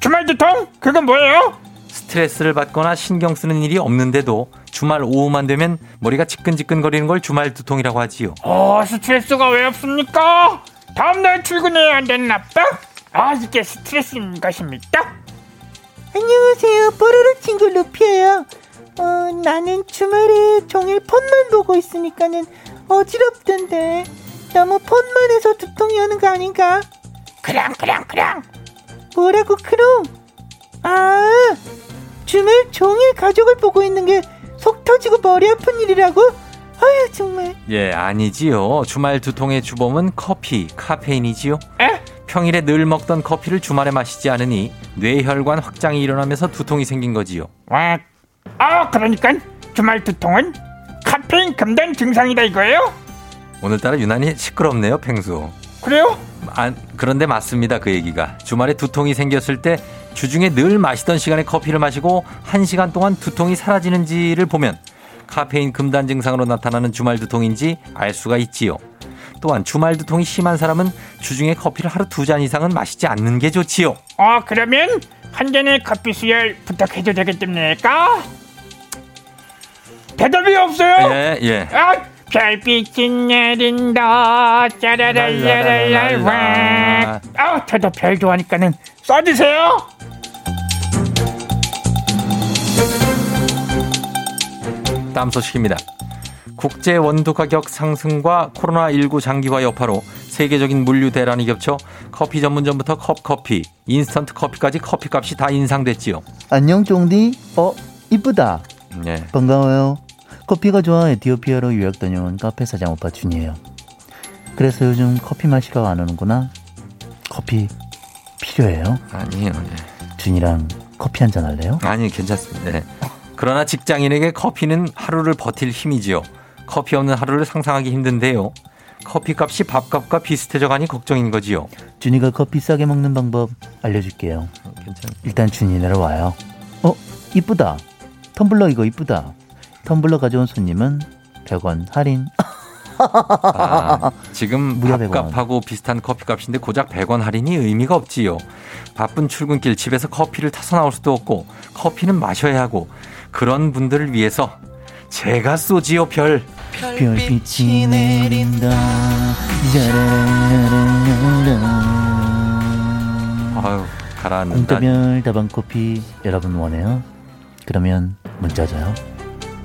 Speaker 6: 주말 두통? 그건 뭐예요?
Speaker 1: 스트레스를 받거나 신경 쓰는 일이 없는데도 주말 오후만 되면 머리가 지끈지끈거리는 걸 주말 두통이라고 하지요.
Speaker 6: 어, 스트레스가 왜 없습니까? 다음날 출근해야 한다는? 아, 이게 스트레스인 것입니까?
Speaker 7: 안녕하세요. 뽀로로 친구 루피예요. 어, 나는 주말에 종일 폰만 보고 있으니까는 어지럽던데 너무 폰만 해서 두통이 오는 거 아닌가?
Speaker 6: 그랑, 그랑, 그랑.
Speaker 7: 뭐라고 크롱? 아, 주말 종일 가족을 보고 있는 게 속 터지고 머리 아픈 일이라고? 아유 정말.
Speaker 1: 예, 아니지요. 주말 두통의 주범은 커피, 카페인이지요.
Speaker 6: 에?
Speaker 1: 평일에 늘 먹던 커피를 주말에 마시지 않으니 뇌혈관 확장이 일어나면서 두통이 생긴 거지요.
Speaker 6: 와, 아, 그러니까 주말 두통은 카페인 금단 증상이다 이거예요?
Speaker 1: 오늘따라 유난히 시끄럽네요, 펭수.
Speaker 6: 그래요?
Speaker 1: 아, 그런데 맞습니다, 그 얘기가. 주말에 두통이 생겼을 때 주중에 늘 마시던 시간에 커피를 마시고 한시간 동안 두통이 사라지는지를 보면 카페인 금단 증상으로 나타나는 주말 두통인지 알 수가 있지요. 또한 주말 두통이 심한 사람은 주중에 커피를 하루 두 잔 이상은 마시지 않는 게 좋지요.
Speaker 6: 어, 그러면 한 잔의 커피 수혈 부탁해도 되겠습니까? 대답이 없어요?
Speaker 1: 예, 예.
Speaker 6: 아, 별빛이 내린다. 짜라랄라랄라 아, 저도 별 좋아하니까는 써주세요.
Speaker 1: 다음 소식입니다. 국제 원두 가격 상승과 코로나19 장기화 여파로 세계적인 물류 대란이 겹쳐 커피 전문점부터 컵커피, 인스턴트 커피까지 커피값이 다 인상됐지요.
Speaker 8: 안녕 쫑디. 어 이쁘다.
Speaker 1: 예.
Speaker 8: 반가워요 커피가 좋아 에티오피아로 유학 다녀온 카페 사장 오빠 준이에요 그래서 요즘 커피 마시러 안 오는구나 커피 필요해요
Speaker 1: 아니에요. 예.
Speaker 8: 준이랑 커피 한 잔 할래요?
Speaker 1: 아니 괜찮습니다. 네. 그러나 직장인에게 커피는 하루를 버틸 힘이지요. 커피 없는 하루를 상상하기 힘든데요. 커피값이 밥값과 비슷해져 가니 걱정인 거지요.
Speaker 8: 준이가 커피 싸게 먹는 방법 알려줄게요
Speaker 1: 괜찮.
Speaker 8: 일단 준이 내려와요 어 이쁘다 텀블러 이거 이쁘다 텀블러 가져온 손님은 100원 할인
Speaker 1: 아, 지금
Speaker 8: 무려 100원.
Speaker 1: 밥값하고 비슷한 커피값인데 고작 100원 할인이 의미가 없지요. 바쁜 출근길 집에서 커피를 타서 나올 수도 없고 커피는 마셔야 하고 그런 분들을 위해서 제가 쏘지요 별.
Speaker 8: 별빛이 내린다
Speaker 1: 아유 가라앉는다.
Speaker 8: 공짜별 다방 커피 여러분 원해요? 그러면 문자 줘요.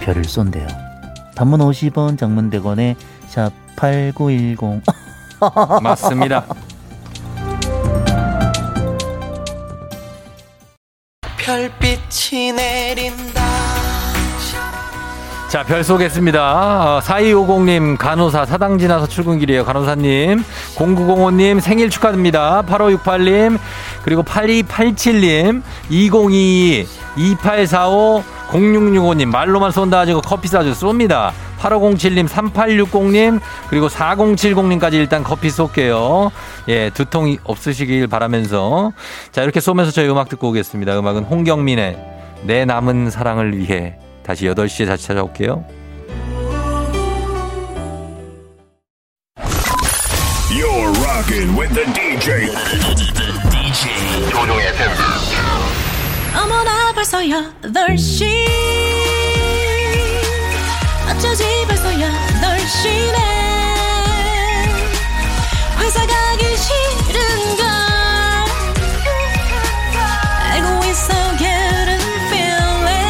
Speaker 8: 별을 쏜대요. 단문 50원, 장문 100원에 샵 8910.
Speaker 1: 맞습니다.
Speaker 9: 별빛이 내린다
Speaker 1: 자, 별 쏘겠습니다. 어, 4250님, 간호사, 사당 지나서 출근길이에요. 간호사님. 0905님, 생일 축하드립니다. 8568님, 그리고 8287님, 2022, 2845, 0665님, 말로만 쏜다 가지고 커피 싸줘 쏩니다. 8507님, 3860님, 그리고 4070님까지 일단 커피 쏠게요. 예, 두통이 없으시길 바라면서. 자, 이렇게 쏘면서 저희 음악 듣고 오겠습니다. 음악은 홍경민의 내 남은 사랑을 위해. 다시 8시에 다시 찾아올게요.
Speaker 2: You're rocking with the DJ. DJ 조종의
Speaker 10: 벌써 8시 어쩌지 벌써 8시네. 회사 가기 싫은걸. 알고 있어 getting feeling.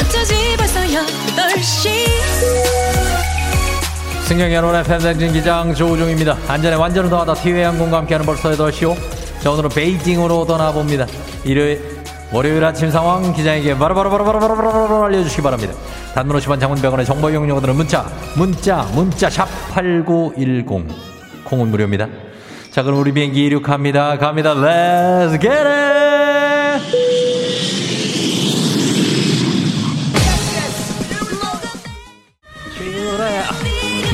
Speaker 10: 어쩌지 벌써 8시
Speaker 1: 승경 여러분의 팬댕진 기장 조우종입니다. 안전에 완전 더하다 티웨이 항공과 함께하는 벌써 8시오. 자, 오늘은 베이징으로 떠나봅니다. 일요일, 월요일 아침 상황 기장에게 바로바로바로바로바로바로 알려주시기 바랍니다. 단문 50원 장문병원의 정보 이용료들은 문자, 문자, 문자, 샵 8910. 콩은 무료입니다. 자, 그럼 우리 비행기 이륙합니다. 갑니다. Let's get it!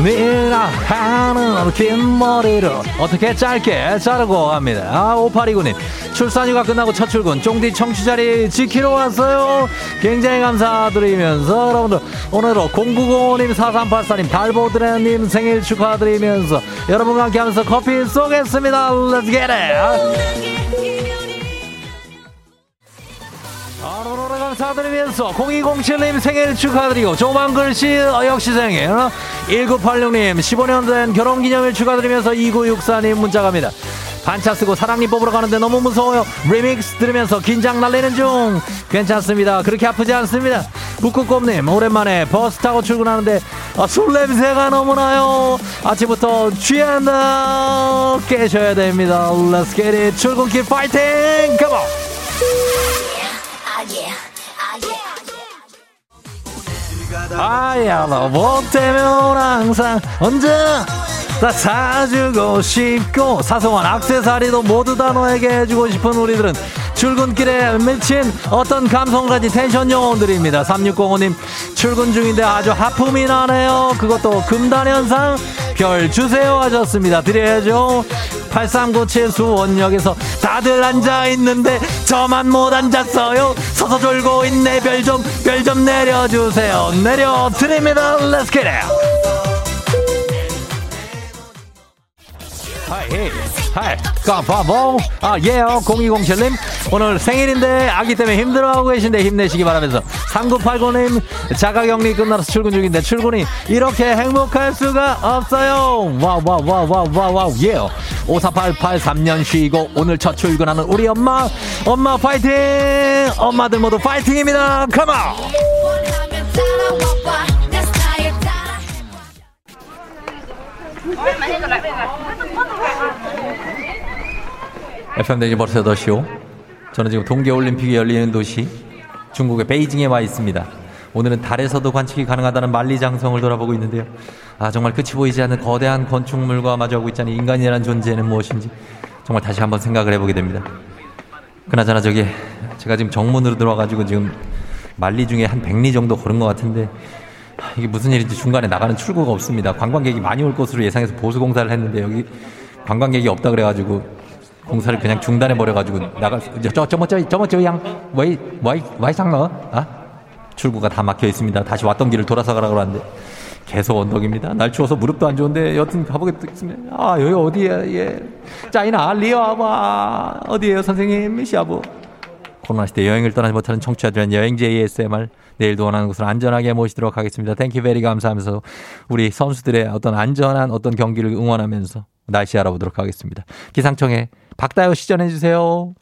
Speaker 1: 니랑 하는 긴 머리를 어떻게 짧게 자르고 합니다. 아, 5829님. 출산휴가 끝나고 첫 출근. 쫑디 청취자리 지키러 왔어요. 굉장히 감사드리면서 여러분들 오늘도 0905님, 4384님, 달보드레님 생일 축하드리면서 여러분과 함께 하면서 커피 쏘겠습니다. Let's get it! 아로로로 감사드리면서 0207님 생일 축하드리고 조만글씨 역시 생일 1986님 15년 된 결혼기념일 축하드리면서 2964님 문자 갑니다. 반차 쓰고 사랑니 뽑으러 가는데 너무 무서워요. 리믹스 들으면서 긴장 날리는 중. 괜찮습니다. 그렇게 아프지 않습니다. 북극곰님 오랜만에 버스 타고 출근하는데 아, 술 냄새가 너무 나요. 아침부터 취한다. 깨셔야 됩니다. Let's get 출근길 파이팅! on 아야 너뭐 때문에 항상 언제? 다 사주고 싶고 사소한 악세사리도 모두 다 너에게 해주고 싶은 우리들은 출근길에 미친 어떤 감성까지 텐션 영혼들입니다. 3605님 출근 중인데 아주 하품이 나네요. 그것도 금단현상 별 주세요 하셨습니다. 드려야죠. 8397 수원역에서 다들 앉아있는데 저만 못 앉았어요. 서서 졸고 있네. 별 좀 별 좀 내려주세요. 내려드립니다. Let's get it Hi hi. 까파보 아 예요. 0207님. 오늘 생일인데 아기 때문에 힘들어하고 계신데 힘내시기 바라면서 3989님 자가격리 끝나서 출근 중인데 출근이 이렇게 행복할 수가 없어요. Wow wow wow wow wow wow. 예요. 5488 3년 쉬고 오늘 첫 출근하는 우리 엄마. 엄마 파이팅! 엄마들 모두 파이팅입니다. come on FM 대지 벌써 8시오. 저는 지금 동계올림픽이 열리는 도시 중국의 베이징에 와 있습니다. 오늘은 달에서도 관측이 가능하다는 만리장성을 돌아보고 있는데요. 아 정말 끝이 보이지 않는 거대한 건축물과 마주하고 있자니 인간이라는 존재는 무엇인지 정말 다시 한번 생각을 해보게 됩니다. 그나저나 저기 제가 지금 정문으로 들어와가지고 지금 만리 중에 한 100리 정도 걸은 것 같은데 아, 이게 무슨 일인지 중간에 나가는 출구가 없습니다. 관광객이 많이 올 것으로 예상해서 보수 공사를 했는데 여기 관광객이 없다 그래가지고 공사를 그냥 중단해 버려가지고 나갈 저저저저 저저 저양 와이 와이 와이 상러 아 출구가 다 막혀 있습니다. 다시 왔던 길을 돌아서 가라 그러는데 계속 언덕입니다. 날 추워서 무릎도 안 좋은데 여튼 가보겠습니다. 아 여기 어디야 예 짜이나 리아바 어디에요 선생님 시아부 코로나 시대 여행을 떠나지 못하는 청취자들은 여행지 ASMR 내일도 원하는 곳을 안전하게 모시도록 하겠습니다. 땡큐 베리 감사하면서 우리 선수들의 어떤 안전한 어떤 경기를 응원하면서 날씨 알아보도록 하겠습니다. 기상청에 박다요 시전해 주세요.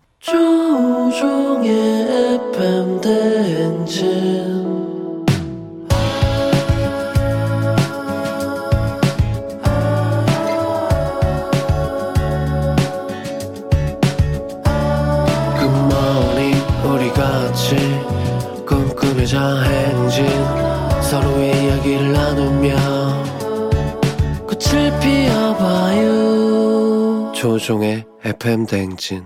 Speaker 11: 꿈꾸며자 조종의 FM 대행진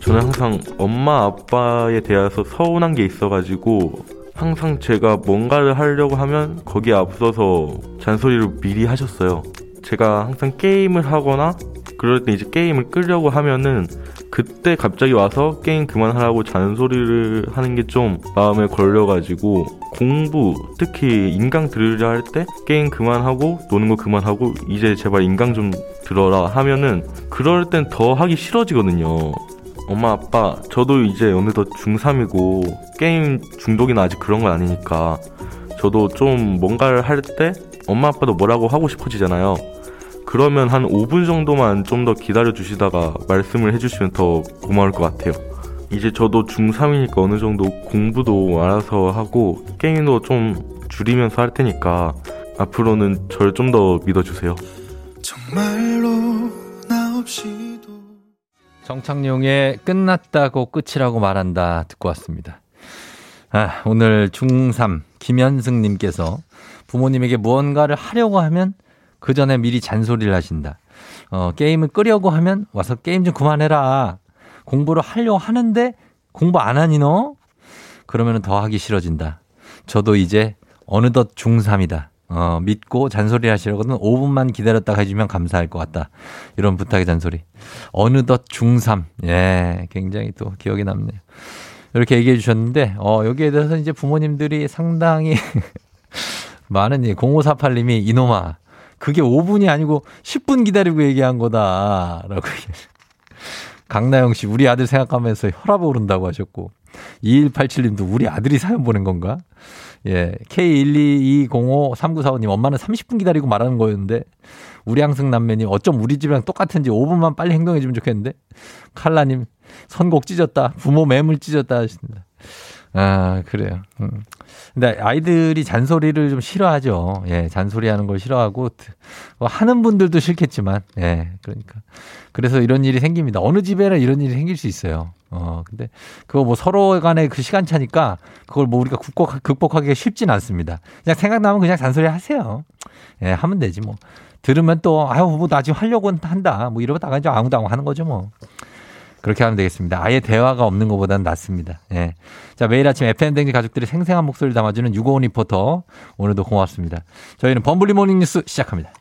Speaker 12: 저는 항상 엄마 아빠에 대해서 서운한 게 있어가지고 항상 제가 뭔가를 하려고 하면 거기에 앞서서 잔소리를 미리 하셨어요. 제가 항상 게임을 하거나 그럴 때 이제 게임을 끄려고 하면은 그때 갑자기 와서 게임 그만하라고 잔소리를 하는 게 좀 마음에 걸려가지고 공부 특히 인강 들으려 할 때 게임 그만하고 노는 거 그만하고 이제 제발 인강 좀 들어라 하면은 그럴 땐 더 하기 싫어지거든요. 엄마 아빠 저도 이제 어느덧 중3이고 게임 중독이나 아직 그런 건 아니니까 저도 좀 뭔가를 할 때 엄마 아빠도 뭐라고 하고 싶어지잖아요. 그러면 한 5분 정도만 좀 더 기다려 주시다가 말씀을 해주시면 더 고마울 것 같아요. 이제 저도 중3이니까 어느 정도 공부도 알아서 하고 게임도 좀 줄이면서 할 테니까 앞으로는 절 좀 더 믿어주세요.
Speaker 13: 정말로 나 없이도
Speaker 1: 정창용의 끝났다고 끝이라고 말한다 듣고 왔습니다. 아, 오늘 중3 김현승님께서 부모님에게 무언가를 하려고 하면 그 전에 미리 잔소리를 하신다. 어, 게임을 끄려고 하면 와서 게임 좀 그만해라. 공부를 하려고 하는데 공부 안 하니 너? 그러면 더 하기 싫어진다. 저도 이제 어느덧 중3이다. 어, 믿고 잔소리 하시려거든 5분만 기다렸다가 해주면 감사할 것 같다. 이런 부탁의 잔소리. 어느덧 중3. 예, 굉장히 또 기억에 남네요. 이렇게 얘기해 주셨는데, 어, 여기에 대해서 이제 부모님들이 상당히 많은, 0548님이 이놈아, 그게 5분이 아니고 10분 기다리고 얘기한 거다. 라고 얘기하셨 강나영 씨, 우리 아들 생각하면서 혈압 오른다고 하셨고, 2187님도 우리 아들이 사연 보낸 건가? 예, K122053945님, 엄마는 30분 기다리고 말하는 거였는데, 우리 항승 남매님, 어쩜 우리 집이랑 똑같은지 5분만 빨리 행동해주면 좋겠는데? 칼라님, 선곡 찢었다. 부모 매물 찢었다 하십니다. 아, 그래요. 음. 근데 아이들이 잔소리를 좀 싫어하죠. 예, 잔소리 하는 걸 싫어하고, 뭐 하는 분들도 싫겠지만, 예, 그러니까. 그래서 이런 일이 생깁니다. 어느 집에나 이런 일이 생길 수 있어요. 어, 근데 그거 뭐 서로 간의 그 시간차니까 그걸 뭐 우리가 극복, 극복하기가 쉽진 않습니다. 그냥 생각나면 그냥 잔소리 하세요. 예, 하면 되지 뭐. 들으면 또, 아유, 뭐 나 지금 하려고 한다. 뭐 이러다가 이제 아웅다웅 하는 거죠 뭐. 그렇게 하면 되겠습니다. 아예 대화가 없는 것보다는 낫습니다. 예. 자, 매일 아침 FM댕지 가족들이 생생한 목소리를 담아주는 유고원 리포터. 오늘도 고맙습니다. 저희는 범블리 morning 뉴스 시작합니다.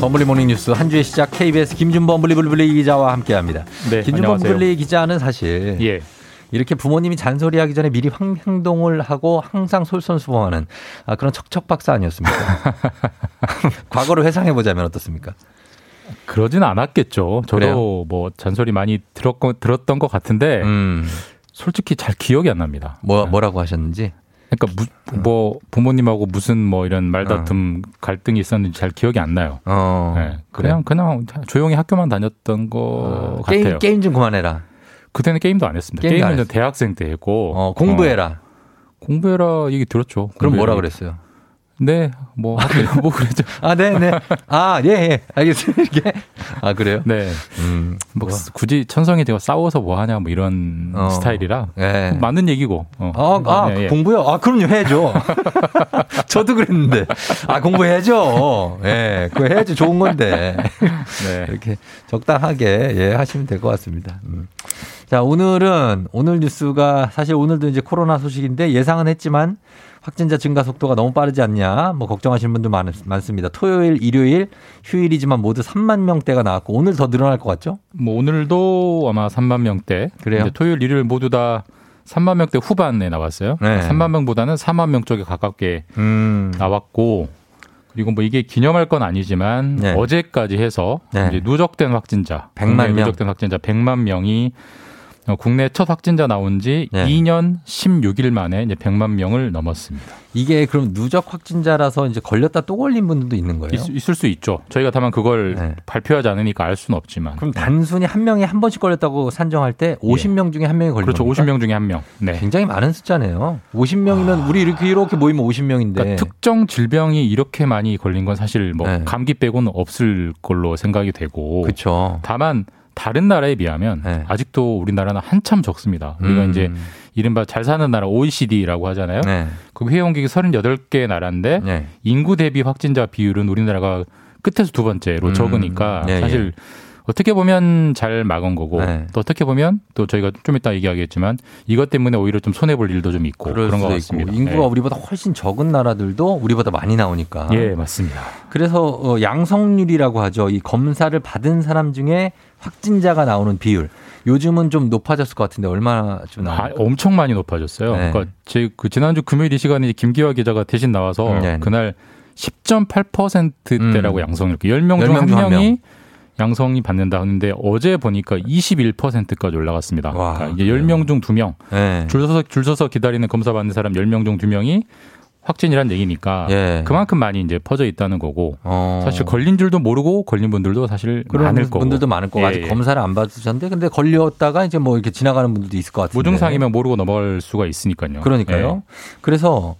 Speaker 1: 범블리 morning 뉴스 한 주의 시작 KBS 김준범 블리블리 기자와 함께합니다.
Speaker 14: 네,
Speaker 1: 김준범
Speaker 14: 안녕하세요.
Speaker 1: 블리 기자는 사실
Speaker 14: 예.
Speaker 1: 이렇게 부모님이 잔소리하기 전에 미리 황- 행동을 하고 항상 솔선수범하는 아, 그런 척척 박사 아니었습니까? 과거를 회상해 보자면 어떻습니까?
Speaker 14: 그러진 않았겠죠. 저도
Speaker 1: 그래요?
Speaker 14: 뭐 잔소리 많이 들었고, 들었던 것 같은데 솔직히 잘 기억이 안 납니다.
Speaker 1: 음. 뭐 뭐라고 하셨는지?
Speaker 14: 그러니까 무- 뭐 부모님하고 무슨 뭐 이런 말다툼 갈등이 있었는지 잘 기억이 안 나요.
Speaker 1: 어,
Speaker 14: 네, 그냥 그냥 조용히 학교만 다녔던 거
Speaker 1: 게임
Speaker 14: 같아요.
Speaker 1: 게임 좀 그만해라.
Speaker 14: 그때는 게임도 안 했습니다.
Speaker 1: 게임도
Speaker 14: 게임은. 대학생 때 했고
Speaker 1: 어, 공부해라.
Speaker 14: 어, 공부해라 얘기 들었죠.
Speaker 1: 그럼
Speaker 14: 공부해라
Speaker 1: 뭐라. 그랬어요?
Speaker 14: 네, 뭐, 하긴 뭐 그랬죠.
Speaker 1: 아, 네, 네. 아, 예, 예. 알겠습니다. 이렇게. 아, 그래요?
Speaker 14: 네.
Speaker 1: 음,
Speaker 14: 뭐 굳이 천성이 되고 싸워서 뭐 하냐 뭐 이런
Speaker 1: 어.
Speaker 14: 스타일이라
Speaker 1: 예.
Speaker 14: 맞는 얘기고. 어.
Speaker 1: 아, 아
Speaker 14: 네, 예.
Speaker 1: 공부요? 아, 그럼요, 해야죠. 저도 그랬는데. 아, 공부해야죠. 예, 그거 해야죠. 좋은 건데.
Speaker 14: 네.
Speaker 1: 이렇게 적당하게, 예, 하시면 될 것 같습니다. 음. 자, 오늘은, 오늘 뉴스가 사실 오늘도 이제 코로나 소식인데 예상은 했지만 확진자 증가 속도가 너무 빠르지 않냐, 뭐 걱정하시는 분들 많, 많습니다. 토요일, 일요일, 휴일이지만 모두 3만 명대가 나왔고 오늘 더 늘어날 것 같죠?
Speaker 14: 뭐 오늘도 아마 3만 명대.
Speaker 1: 그래요?
Speaker 14: 토요일, 일요일 모두 다 3만 명대 후반에 나왔어요.
Speaker 1: 네.
Speaker 14: 3만 명보다는 4만 명 쪽에 가깝게
Speaker 1: 음.
Speaker 14: 나왔고 그리고 뭐 이게 기념할 건 아니지만
Speaker 1: 네.
Speaker 14: 어제까지 해서
Speaker 1: 네.
Speaker 14: 이제 누적된 확진자,
Speaker 1: 100만
Speaker 14: 국내
Speaker 1: 명.
Speaker 14: 누적된 확진자 100만 명이 어, 국내 첫 확진자 나온 지
Speaker 1: 네.
Speaker 14: 2년 16일 만에 이제 100만 명을 넘었습니다.
Speaker 1: 이게 그럼 누적 확진자라서 이제 걸렸다 또 걸린 분들도 있는 거예요?
Speaker 14: 있, 있을 수 있죠. 저희가 다만 그걸 발표하지 않으니까 알 수는 없지만.
Speaker 1: 네. 그럼 단순히 한 명이 한 번씩 걸렸다고 산정할 때 50명 중에 한 명이 걸린
Speaker 14: 그렇죠.
Speaker 1: 겁니까?
Speaker 14: 50명 중에 한 명. 네.
Speaker 1: 굉장히 많은 숫자네요. 50명이면 우리 이렇게 이렇게 모이면 50명인데.
Speaker 14: 그러니까 특정 질병이 이렇게 많이 걸린 건 사실 뭐
Speaker 1: 네.
Speaker 14: 감기 빼고는 없을 걸로 생각이 되고.
Speaker 1: 그렇죠.
Speaker 14: 다만 다른 나라에 비하면 아직도 우리나라는 한참 적습니다. 우리가
Speaker 1: 네. 음.
Speaker 14: 이제 이른바 잘 사는 나라 OECD라고 하잖아요.
Speaker 1: 네.
Speaker 14: 그 회원국이 38개 나라인데
Speaker 1: 네.
Speaker 14: 인구 대비 확진자 비율은 우리나라가 끝에서 두 번째로
Speaker 1: 음.
Speaker 14: 적으니까
Speaker 1: 네,
Speaker 14: 사실 어떻게 보면 잘 막은 거고
Speaker 1: 네.
Speaker 14: 또 어떻게 보면 또 저희가 좀 이따 얘기하겠지만 이것 때문에 오히려 좀 손해 볼 일도 좀 있고 그런 것 같습니다.
Speaker 1: 있고 인구가
Speaker 14: 네.
Speaker 1: 우리보다 훨씬 적은 나라들도 우리보다 많이 나오니까.
Speaker 14: 예, 맞습니다.
Speaker 1: 그래서 어, 양성률이라고 하죠. 이 검사를 받은 사람 중에 확진자가 나오는 비율. 요즘은 좀 높아졌을 것 같은데 얼마나 좀
Speaker 14: 아,
Speaker 1: 나와요?
Speaker 14: 엄청 많이 높아졌어요.
Speaker 1: 네.
Speaker 14: 그러니까 제 그 지난주 금요일 이 시간에 김기화 기자가 대신 나와서
Speaker 1: 음, 네.
Speaker 14: 그날 10.8%대라고
Speaker 1: 음.
Speaker 14: 양성 이렇게 10명
Speaker 1: 10명
Speaker 14: 중한
Speaker 1: 중한
Speaker 14: 명이
Speaker 1: 명.
Speaker 14: 양성이 받는다 하는데 어제 보니까 21%까지 올라갔습니다. 그러니까 이제 10명 중 2명.
Speaker 1: 네.
Speaker 14: 줄 서서 줄 서서 기다리는 검사 받는 사람 10명 중 2명이 확진이란 얘기니까
Speaker 1: 예.
Speaker 14: 그만큼 많이 이제 퍼져 있다는 거고
Speaker 1: 어.
Speaker 14: 사실 걸린 줄도 모르고 걸린 분들도 사실 많을 거고
Speaker 1: 분들도 많을 거고
Speaker 14: 예,
Speaker 1: 아직
Speaker 14: 예.
Speaker 1: 검사를 안 받으셨는데 근데 걸렸다가 이제 뭐 이렇게 지나가는 분들도 있을 것 같은데.
Speaker 14: 무증상이면 모르고 넘어갈 수가 있으니까요.
Speaker 1: 그러니까요.
Speaker 14: 예.
Speaker 1: 그래서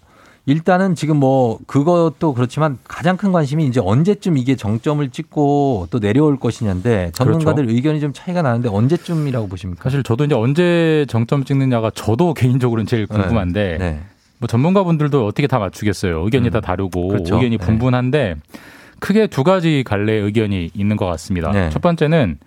Speaker 1: 일단은 지금 뭐 그것도 그렇지만 가장 큰 관심이 이제 언제쯤 이게 정점을 찍고 또 내려올 것이냐인데 전문가들
Speaker 14: 그렇죠.
Speaker 1: 의견이 좀 차이가 나는데 언제쯤이라고 보십니까?
Speaker 14: 사실 저도 이제 언제 정점 찍느냐가 저도 개인적으로는 제일 궁금한데
Speaker 1: 네.
Speaker 14: 뭐 전문가분들도 어떻게 다 맞추겠어요. 의견이 다 다르고
Speaker 1: 그렇죠.
Speaker 14: 의견이
Speaker 1: 네.
Speaker 14: 분분한데 크게 두 가지 갈래의 의견이 있는 것 같습니다.
Speaker 1: 네.
Speaker 14: 첫 번째는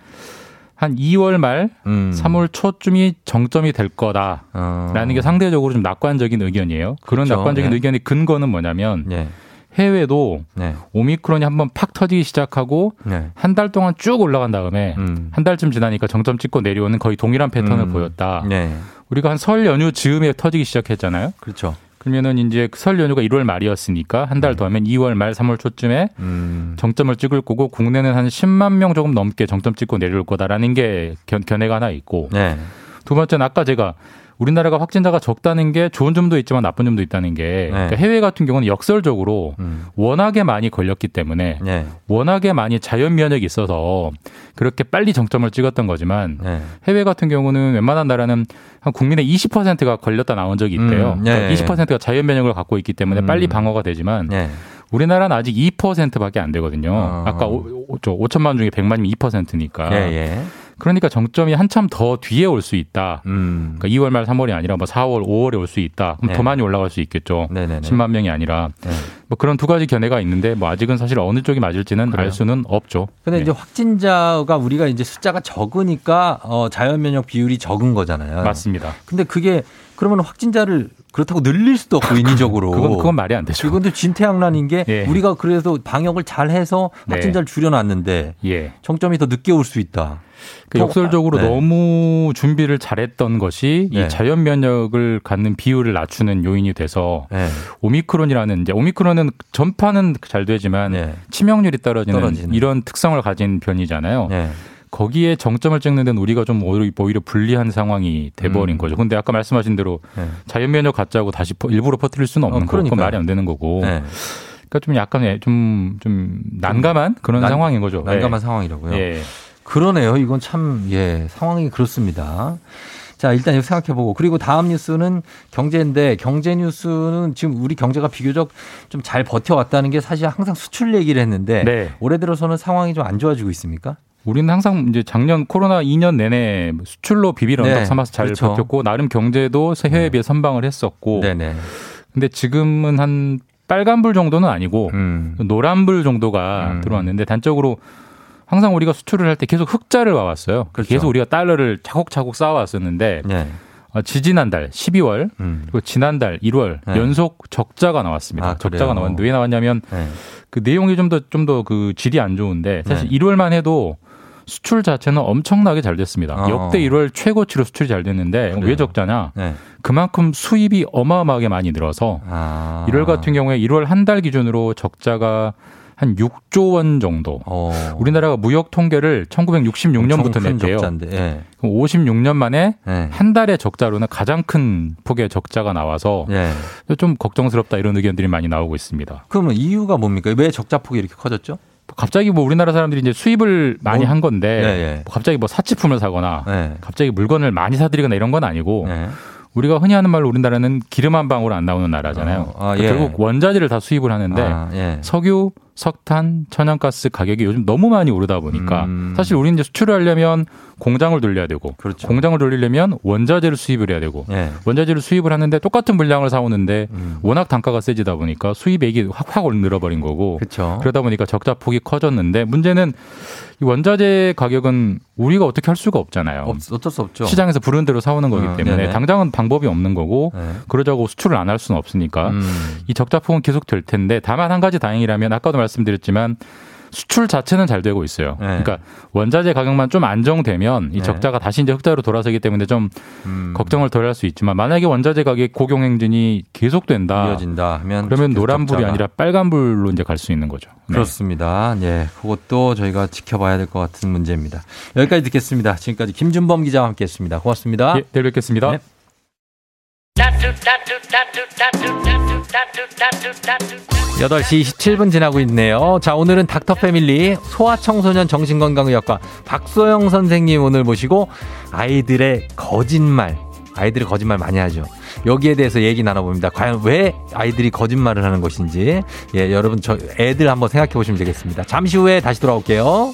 Speaker 14: 한 2월 말,
Speaker 1: 음.
Speaker 14: 3월 초쯤이 정점이 될 거다라는 게 상대적으로 좀 낙관적인 의견이에요. 그런
Speaker 1: 어. 그렇죠.
Speaker 14: 낙관적인
Speaker 1: 네.
Speaker 14: 의견의 근거는 뭐냐면
Speaker 1: 네.
Speaker 14: 해외도
Speaker 1: 네.
Speaker 14: 오미크론이 한번 팍 터지기 시작하고
Speaker 1: 네.
Speaker 14: 한달 동안 쭉 올라간 다음에 한 달쯤 지나니까 정점 찍고 내려오는 거의 동일한 패턴을
Speaker 1: 음.
Speaker 14: 보였다.
Speaker 1: 네.
Speaker 14: 우리가 한 설 연휴 즈음에 터지기 시작했잖아요.
Speaker 1: 그렇죠.
Speaker 14: 그러면은 이제 설 연휴가 1월 말이었으니까 한 달 더 하면 2월 말, 3월 초쯤에
Speaker 1: 음.
Speaker 14: 정점을 찍을 거고 국내는 한 10만 명 조금 넘게 정점 찍고 내려올 거다라는 게 견, 견해가 하나 있고
Speaker 1: 네.
Speaker 14: 두 번째는 아까 제가 우리나라가 확진자가 적다는 게 좋은 점도 있지만 나쁜 점도 있다는 게 그러니까 해외 같은 경우는 역설적으로 워낙에 많이 걸렸기 때문에
Speaker 1: 네.
Speaker 14: 워낙에 많이 자연 면역이 있어서 그렇게 빨리 정점을 찍었던 거지만
Speaker 1: 네.
Speaker 14: 해외 같은 경우는 웬만한 나라는 한 국민의 20%가 걸렸다 나온 적이 있대요.
Speaker 1: 음, 네.
Speaker 14: 그러니까 20%가 자연 면역을 갖고 있기 때문에 빨리 방어가 되지만
Speaker 1: 네.
Speaker 14: 우리나라는 아직 2%밖에 안 되거든요.
Speaker 1: 어.
Speaker 14: 아까 오, 오, 저 5천만 중에 100만이면 2%니까.
Speaker 1: 예, 예.
Speaker 14: 그러니까 정점이 한참 더 뒤에 올 수 있다.
Speaker 1: 음.
Speaker 14: 그러니까 2월 말 3월이 아니라 뭐 4월, 5월에 올 수 있다. 그럼
Speaker 1: 네.
Speaker 14: 더 많이 올라갈 수 있겠죠.
Speaker 1: 네네네.
Speaker 14: 10만 명이 아니라.
Speaker 1: 네.
Speaker 14: 뭐 그런 두 가지 견해가 있는데 뭐 아직은 사실 어느 쪽이 맞을지는
Speaker 1: 그래요?
Speaker 14: 알 수는 없죠.
Speaker 1: 근데
Speaker 14: 네.
Speaker 1: 이제 확진자가 우리가 이제 숫자가 적으니까 어, 자연 면역 비율이 적은 거잖아요.
Speaker 14: 맞습니다.
Speaker 1: 근데 그게 그러면 확진자를 그렇다고 늘릴 수도 없고 인위적으로.
Speaker 14: 그건 그건 말이 안 되죠.
Speaker 1: 이건 또 진퇴양난인 게
Speaker 14: 예.
Speaker 1: 우리가 그래서 방역을 잘 해서
Speaker 14: 네.
Speaker 1: 확진자를 줄여놨는데
Speaker 14: 예.
Speaker 1: 정점이 더 늦게 올 수 있다.
Speaker 14: 그 역설적으로
Speaker 1: 네.
Speaker 14: 너무 준비를 잘했던 것이
Speaker 1: 네.
Speaker 14: 이 자연 면역을 갖는 비율을 낮추는 요인이 돼서
Speaker 1: 네.
Speaker 14: 오미크론이라는 이제 오미크론은 전파는 잘 되지만
Speaker 1: 네.
Speaker 14: 치명률이 떨어지는,
Speaker 1: 떨어지는.
Speaker 14: 이런 특성을 가진 변이잖아요.
Speaker 1: 네.
Speaker 14: 거기에 정점을 찍는 데는 우리가 좀 오히려, 오히려 불리한 상황이 돼버린
Speaker 1: 음.
Speaker 14: 거죠. 근데 아까 말씀하신 대로
Speaker 1: 네.
Speaker 14: 자연 면역 갖자고 다시 퍼- 일부러 퍼뜨릴 수는 없는
Speaker 1: 어,
Speaker 14: 거고. 말이 안 되는 거고.
Speaker 1: 네.
Speaker 14: 그러니까 좀 약간 좀, 좀 난감한 그런
Speaker 1: 난-
Speaker 14: 상황인 거죠.
Speaker 1: 난감한
Speaker 14: 예.
Speaker 1: 상황이라고요.
Speaker 14: 예.
Speaker 1: 그러네요. 이건 참, 예, 상황이 그렇습니다. 자, 일단 이거 생각해보고. 그리고 다음 뉴스는 경제인데, 경제 뉴스는 지금 우리 경제가 비교적 좀 잘 버텨왔다는 게 사실 항상 수출 얘기를 했는데,
Speaker 14: 네.
Speaker 1: 올해 들어서는 상황이 좀 안 좋아지고 있습니까?
Speaker 14: 우리는 항상 이제 작년 코로나 2년 내내 수출로 비빌 언덕
Speaker 1: 네,
Speaker 14: 삼아서 잘
Speaker 1: 그렇죠.
Speaker 14: 버텼고 나름 경제도 해외에 비해 선방을 했었고
Speaker 1: 네네.
Speaker 14: 근데 지금은 한 빨간불 정도는 아니고
Speaker 1: 음.
Speaker 14: 노란불 정도가 들어왔는데 단적으로 항상 우리가 수출을 할 때 계속 흑자를 와왔어요.
Speaker 1: 그렇죠.
Speaker 14: 계속 우리가 달러를 차곡차곡 쌓아왔었는데
Speaker 1: 네.
Speaker 14: 어, 지지난달 12월 그리고 지난달 1월
Speaker 1: 네.
Speaker 14: 연속 적자가 나왔습니다.
Speaker 1: 아,
Speaker 14: 적자가? 나왔는데 왜 나왔냐면
Speaker 1: 네.
Speaker 14: 그 내용이 좀 더 좀 더 그 질이 안 좋은데 사실
Speaker 1: 네.
Speaker 14: 1월만 해도 수출 자체는 엄청나게 잘 됐습니다.
Speaker 1: 어.
Speaker 14: 역대 1월 최고치로 수출이 잘 됐는데
Speaker 1: 그래요?
Speaker 14: 왜 적자냐?
Speaker 1: 네.
Speaker 14: 그만큼 수입이 어마어마하게 많이 늘어서
Speaker 1: 아.
Speaker 14: 1월 같은 경우에 1월 한 달 기준으로 적자가 한 6조 원 정도. 우리나라가 무역 통계를 1966년부터
Speaker 1: 어. 엄청 큰
Speaker 14: 냈대요.
Speaker 1: 예.
Speaker 14: 56년 만에
Speaker 1: 네.
Speaker 14: 한 달의 적자로는 가장 큰 폭의 적자가 나와서
Speaker 1: 예.
Speaker 14: 좀 걱정스럽다 이런 의견들이 많이 나오고 있습니다.
Speaker 1: 그러면 이유가 뭡니까? 왜 적자 폭이 이렇게 커졌죠?
Speaker 14: 갑자기 뭐 우리나라 사람들이 이제 수입을 많이
Speaker 1: 뭐,
Speaker 14: 한 건데
Speaker 1: 예, 예.
Speaker 14: 뭐 갑자기 뭐 사치품을 사거나
Speaker 1: 네.
Speaker 14: 갑자기 물건을 많이 사들이거나 이런 건 아니고
Speaker 1: 네.
Speaker 14: 우리가 흔히 하는 말로 우리나라는 기름 한 방울 안 나오는 나라잖아요.
Speaker 1: 어, 아,
Speaker 14: 그러니까
Speaker 1: 예.
Speaker 14: 결국 원자재를 다 수입을 하는데
Speaker 1: 아, 예.
Speaker 14: 석유, 석탄, 천연가스 가격이 요즘 너무 많이 오르다 보니까
Speaker 1: 음.
Speaker 14: 사실 우리는 이제 수출을 하려면 공장을 돌려야 되고
Speaker 1: 그렇죠.
Speaker 14: 공장을 돌리려면 원자재를 수입을 해야 되고
Speaker 1: 예.
Speaker 14: 원자재를 수입을 하는데 똑같은 물량을 사오는데
Speaker 1: 음.
Speaker 14: 워낙 단가가 세지다 보니까 수입액이 확확 늘어버린 거고
Speaker 1: 그렇죠.
Speaker 14: 그러다 보니까 적자 폭이 커졌는데 문제는 이 원자재 가격은 우리가 어떻게 할 수가 없잖아요.
Speaker 1: 없, 어쩔 수 없죠.
Speaker 14: 시장에서 부르는 대로 사오는 거기
Speaker 1: 어,
Speaker 14: 때문에
Speaker 1: 네네.
Speaker 14: 당장은 방법이 없는 거고
Speaker 1: 네.
Speaker 14: 그러자고 수출을 안 할 수는 없으니까
Speaker 1: 음.
Speaker 14: 이 적자 폭은 계속 될 텐데 다만 한 가지 다행이라면 아까도 말씀 드렸지만 수출 자체는 잘 되고 있어요.
Speaker 1: 네.
Speaker 14: 그러니까 원자재 가격만 좀 안정되면 이
Speaker 1: 네.
Speaker 14: 적자가 다시 이제 흑자로 돌아서기 때문에 좀
Speaker 1: 음.
Speaker 14: 걱정을 덜 할 수 있지만 만약에 원자재 가격 고경 행진이 계속된다.
Speaker 1: 이어진다 하면
Speaker 14: 그러면 노란불이. 아니라 빨간불로 이제 갈 수 있는 거죠. 네.
Speaker 1: 그렇습니다. 예, 그것도 저희가 지켜봐야 될 것 같은 문제입니다. 여기까지 듣겠습니다. 지금까지 김준범 기자와 함께했습니다. 고맙습니다.
Speaker 14: 예, 내일 뵙겠습니다.
Speaker 1: 네. 8시 27분 지나고 있네요. 자, 오늘은 닥터 패밀리 소아청소년 정신건강의학과 박소영 선생님 오늘 모시고 아이들의 거짓말 아이들이 거짓말 많이 하죠. 여기에 대해서 얘기 나눠봅니다. 과연 왜 아이들이 거짓말을 하는 것인지. 예, 여러분, 저 애들 한번 생각해 보시면 되겠습니다. 잠시 후에 다시 돌아올게요.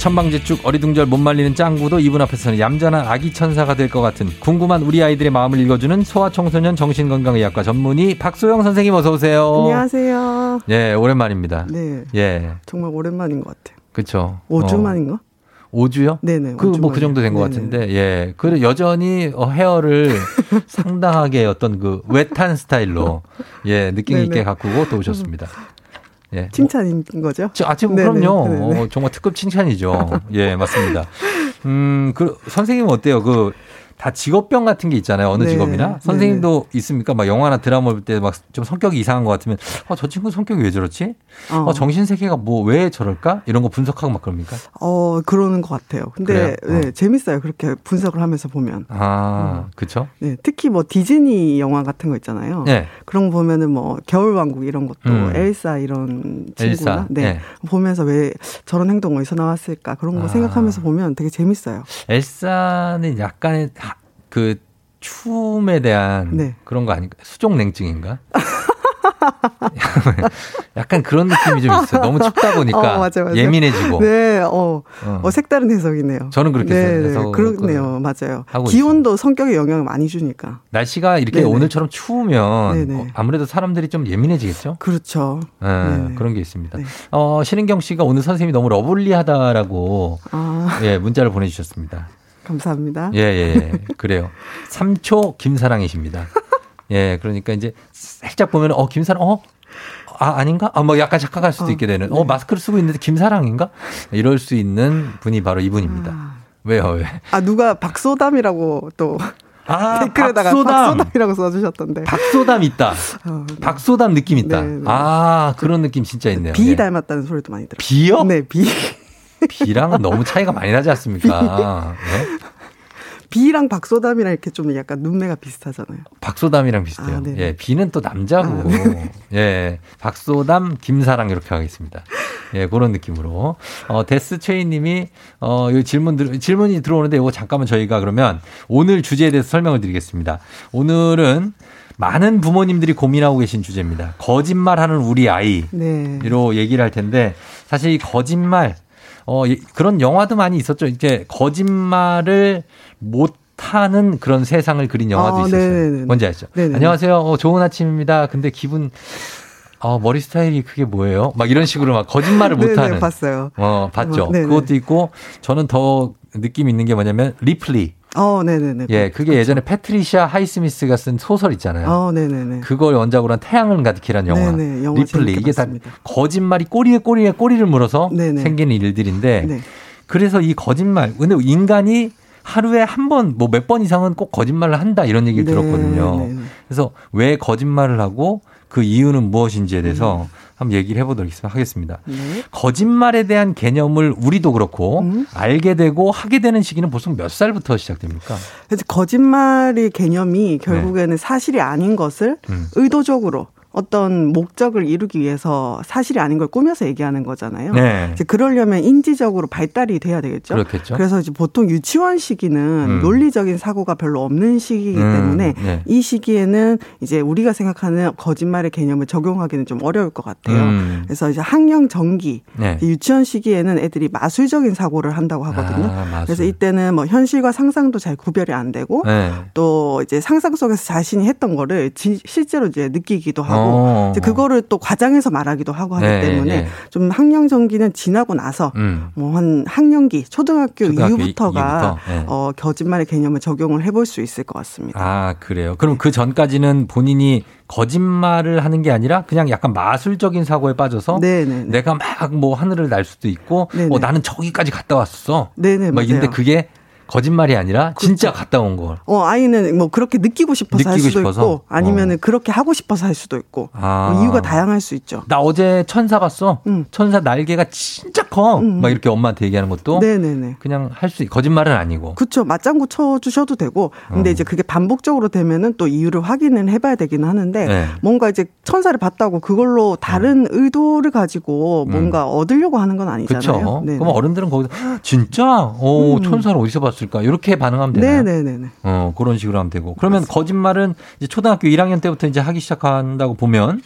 Speaker 1: 천방지축 어리둥절 못 말리는 짱구도 이분 앞에서는 얌전한 아기 천사가 될 것 같은 궁금한 우리 아이들의 마음을 읽어주는 소아청소년 정신건강의학과 전문의 박소영 선생님 어서 오세요.
Speaker 15: 안녕하세요.
Speaker 1: 예, 오랜만입니다.
Speaker 15: 네.
Speaker 1: 예,
Speaker 15: 정말 오랜만인 것 같아요.
Speaker 1: 그쵸.
Speaker 15: 5주
Speaker 1: 어,
Speaker 15: 만인가?
Speaker 1: 5주요?
Speaker 15: 네네.
Speaker 1: 그, 뭐, 그 정도 된 것. 같은데, 예. 그, 여전히, 어, 헤어를 상당하게 어떤 그, 웨탄 스타일로, 예, 느낌있게
Speaker 15: 네네.
Speaker 1: 가꾸고 또 오셨습니다. 예.
Speaker 15: 칭찬인 거죠?
Speaker 1: 저, 아, 지금
Speaker 15: 네네,
Speaker 1: 그럼요.
Speaker 15: 네네.
Speaker 1: 어, 정말 특급 칭찬이죠. 예, 맞습니다. 음, 그, 선생님 은 어때요? 그, 다 직업병 같은 게 있잖아요. 어느
Speaker 15: 네,
Speaker 1: 직업이나. 선생님도 있습니까? 막 영화나 드라마 볼 때 막 좀 성격이 이상한 것 같으면, 어, 저 친구 성격이 왜 저렇지?
Speaker 15: 어.
Speaker 1: 어, 정신 세계가 뭐, 왜 저럴까? 이런 거 분석하고 막 그럽니까?
Speaker 15: 어, 그러는 것 같아요. 근데? 네, 재밌어요. 그렇게 분석을 하면서 보면.
Speaker 1: 아, 그쵸?
Speaker 15: 네, 특히 뭐 디즈니 영화 같은 거 있잖아요.
Speaker 1: 네.
Speaker 15: 그런 거 보면은 뭐 겨울왕국 이런 것도
Speaker 1: 음.
Speaker 15: 엘사 이런 친구나
Speaker 1: 엘사,
Speaker 15: 네.
Speaker 1: 네.
Speaker 15: 보면서 왜 저런 행동 어디서 나왔을까 그런 거
Speaker 1: 아.
Speaker 15: 생각하면서 보면 되게 재밌어요.
Speaker 1: 엘사는 약간의 하- 그 추움에 대한
Speaker 15: 네.
Speaker 1: 그런 거 아닌가? 수족 냉증인가? 약간 그런 느낌이 좀 있어요. 너무 춥다 보니까
Speaker 15: 어, 맞아, 맞아.
Speaker 1: 예민해지고.
Speaker 15: 네, 어,
Speaker 1: 어.
Speaker 15: 어, 색다른 해석이네요.
Speaker 1: 저는 그렇게
Speaker 15: 네, 네, 그렇네요. 맞아요. 기온도 성격에 영향을 많이 주니까.
Speaker 1: 날씨가 이렇게
Speaker 15: 네네.
Speaker 1: 오늘처럼 추우면
Speaker 15: 네네.
Speaker 1: 어, 아무래도 사람들이 좀 예민해지겠죠?
Speaker 15: 그렇죠.
Speaker 1: 네. 그런 게 있습니다.
Speaker 15: 네.
Speaker 1: 어, 신은경 씨가 오늘 선생님이 너무 lovely하다라고
Speaker 15: 아,
Speaker 1: 예, 문자를 보내주셨습니다.
Speaker 15: 감사합니다.
Speaker 1: 예, 예, 예. 그래요. 3초 김사랑이십니다. 예, 그러니까 이제 살짝 보면, 어, 김사랑, 어? 아, 아닌가? 아, 뭐 약간 착각할 수도
Speaker 15: 어,
Speaker 1: 있게 되는,
Speaker 15: 네.
Speaker 1: 어, 마스크를 쓰고 있는데 김사랑인가? 이럴 수 있는 분이 바로 이분입니다. 왜요, 왜?
Speaker 15: 아, 누가 박소담이라고 또
Speaker 1: 아,
Speaker 15: 댓글에다가
Speaker 1: 박소담.
Speaker 15: 박소담이라고 써주셨던데.
Speaker 1: 박소담 있다.
Speaker 15: 어,
Speaker 1: 박소담 느낌 있다.
Speaker 15: 네, 네.
Speaker 1: 아, 그런 느낌 진짜 있네요.
Speaker 15: 비
Speaker 1: 예.
Speaker 15: 닮았다는 소리도 많이 들어요.
Speaker 1: 비요?
Speaker 15: 네, 비.
Speaker 1: 비랑은 너무 차이가 많이 나지 않습니까? 예?
Speaker 15: 비랑 박소담이랑 이렇게 좀 약간 눈매가 비슷하잖아요.
Speaker 1: 박소담이랑 비슷해요.
Speaker 15: 아.
Speaker 1: 예, 비는 또 남자고. 예, 박소담, 김사랑 이렇게 하겠습니다. 예, 그런 느낌으로. 어, 데스 최인 님이, 어, 이 질문, 들, 질문이 들어오는데 이거 잠깐만 저희가 그러면 오늘 주제에 대해서 설명을 드리겠습니다. 오늘은 많은 부모님들이 고민하고 계신 주제입니다. 거짓말하는 우리 아이.
Speaker 15: 네.
Speaker 1: 로 얘기를 할 텐데 사실 이 거짓말 어 이- 그런 영화도 많이 있었죠. 이제 거짓말을 못 하는 그런 세상을 그린 영화도
Speaker 15: 아,
Speaker 1: 있었어요.
Speaker 15: 네네네.
Speaker 1: 뭔지 아시죠?
Speaker 15: 네네네.
Speaker 1: 안녕하세요. 어, 좋은 아침입니다. 근데 기분 어, 머리 스타일이 그게 뭐예요? 막 이런 식으로 막 거짓말을 못 하는
Speaker 15: 봤어요.
Speaker 1: 어, 봤죠.
Speaker 15: 어.
Speaker 1: 그것도 있고 저는 더 느낌 있는 게 뭐냐면 리플리.
Speaker 15: 어, 네네네.
Speaker 1: 예, 그게 예전에 패트리샤 하이스미스가 쓴 소설 있잖아요.
Speaker 15: 어, 네네네.
Speaker 1: 그걸 원작으로 한 태양을 가득히란 영화.
Speaker 15: 네네, 영화
Speaker 1: 리플리. 이게 다
Speaker 15: 봤습니다.
Speaker 1: 거짓말이 꼬리에 꼬리에 꼬리를 물어서
Speaker 15: 네네.
Speaker 1: 생기는 일들인데
Speaker 15: 네.
Speaker 1: 그래서 이 거짓말. 근데 인간이 하루에 한 번, 뭐 몇 번 이상은 꼭 거짓말을 한다 이런 얘기를
Speaker 15: 네,
Speaker 1: 들었거든요.
Speaker 15: 네.
Speaker 1: 그래서 왜 거짓말을 하고 그 이유는 무엇인지에 대해서
Speaker 15: 음.
Speaker 1: 한번 얘기를 해보도록 하겠습니다.
Speaker 15: 네.
Speaker 1: 거짓말에 대한 개념을 우리도 그렇고
Speaker 15: 음.
Speaker 1: 알게 되고 하게 되는 시기는 보통 몇 살부터 시작됩니까?
Speaker 15: 거짓말의 개념이 결국에는 사실이 아닌 것을
Speaker 1: 네. 음.
Speaker 15: 의도적으로 어떤 목적을 이루기 위해서 사실이 아닌 걸 꾸며서 얘기하는 거잖아요.
Speaker 1: 네.
Speaker 15: 이제 그러려면 인지적으로 발달이 돼야 되겠죠.
Speaker 1: 그렇겠죠.
Speaker 15: 그래서 이제 보통 유치원 시기는
Speaker 1: 음.
Speaker 15: 논리적인 사고가 별로 없는 시기이기
Speaker 1: 음,
Speaker 15: 때문에
Speaker 1: 네.
Speaker 15: 이 시기에는 이제 우리가 생각하는 거짓말의 개념을 적용하기는 좀 어려울 것 같아요.
Speaker 1: 음.
Speaker 15: 그래서 이제 학령 정기
Speaker 1: 네.
Speaker 15: 이제 유치원 시기에는 애들이 마술적인 사고를 한다고 하거든요.
Speaker 1: 아.
Speaker 15: 그래서 이때는 뭐 현실과 상상도 잘 구별이 안 되고
Speaker 1: 네.
Speaker 15: 또 이제 상상 속에서 자신이 했던 거를 지- 실제로 이제 느끼기도 하고 하고
Speaker 1: 어.
Speaker 15: 이제 그거를 또 과장해서 말하기도 하고 하기
Speaker 1: 네,
Speaker 15: 때문에
Speaker 1: 네.
Speaker 15: 좀 학령 전기는 지나고 나서
Speaker 1: 음.
Speaker 15: 뭐한 학령기 초등학교,
Speaker 1: 초등학교 이-
Speaker 15: 이후부터가
Speaker 1: 이후부터, 네.
Speaker 15: 어, 거짓말의 개념을 적용을 해볼 수 있을 것 같습니다.
Speaker 1: 아, 그래요. 그럼 그 전까지는 본인이 거짓말을 하는 게 아니라 그냥 약간 마술적인 사고에 빠져서
Speaker 15: 네네.
Speaker 1: 내가 막 뭐 하늘을 날 수도 있고 어, 나는 저기까지 갔다 왔어.
Speaker 15: 네네,
Speaker 1: 막 근데
Speaker 15: 맞아요.
Speaker 1: 그게 거짓말이 아니라 진짜 갔다 온 걸.
Speaker 15: 어, 아이는 뭐 그렇게 느끼고 싶어서 할
Speaker 1: 느끼고
Speaker 15: 수도
Speaker 1: 싶어서?
Speaker 15: 있고 아니면은 그렇게 하고 싶어서 할 수도 있고
Speaker 1: 아.
Speaker 15: 뭐 이유가 다양할 수 있죠.
Speaker 1: 나 어제 천사 봤어. 천사 날개가 진짜 커. 막 이렇게 엄마한테 얘기하는 것도
Speaker 15: 네네네.
Speaker 1: 그냥 할 수 거짓말은 아니고.
Speaker 15: 그쵸. 맞장구 쳐 주셔도 되고. 근데
Speaker 1: 어.
Speaker 15: 이제 그게 반복적으로 되면은 또 이유를 확인을 해봐야 되긴 하는데
Speaker 1: 네.
Speaker 15: 뭔가 이제 천사를 봤다고 그걸로 다른 의도를 가지고 뭔가 얻으려고 하는 건 아니잖아요.
Speaker 1: 음. 그렇죠.
Speaker 15: 네.
Speaker 1: 그럼 어른들은 거기서 "헉, 진짜 어
Speaker 15: 음.
Speaker 1: 천사를 어디서 봤 을까 이렇게 반응하면 되나요?
Speaker 15: 네네네.
Speaker 1: 어 그런 식으로 하면 되고 그러면 거짓말은 이제 초등학교 1학년 때부터 이제 하기 시작한다고 보면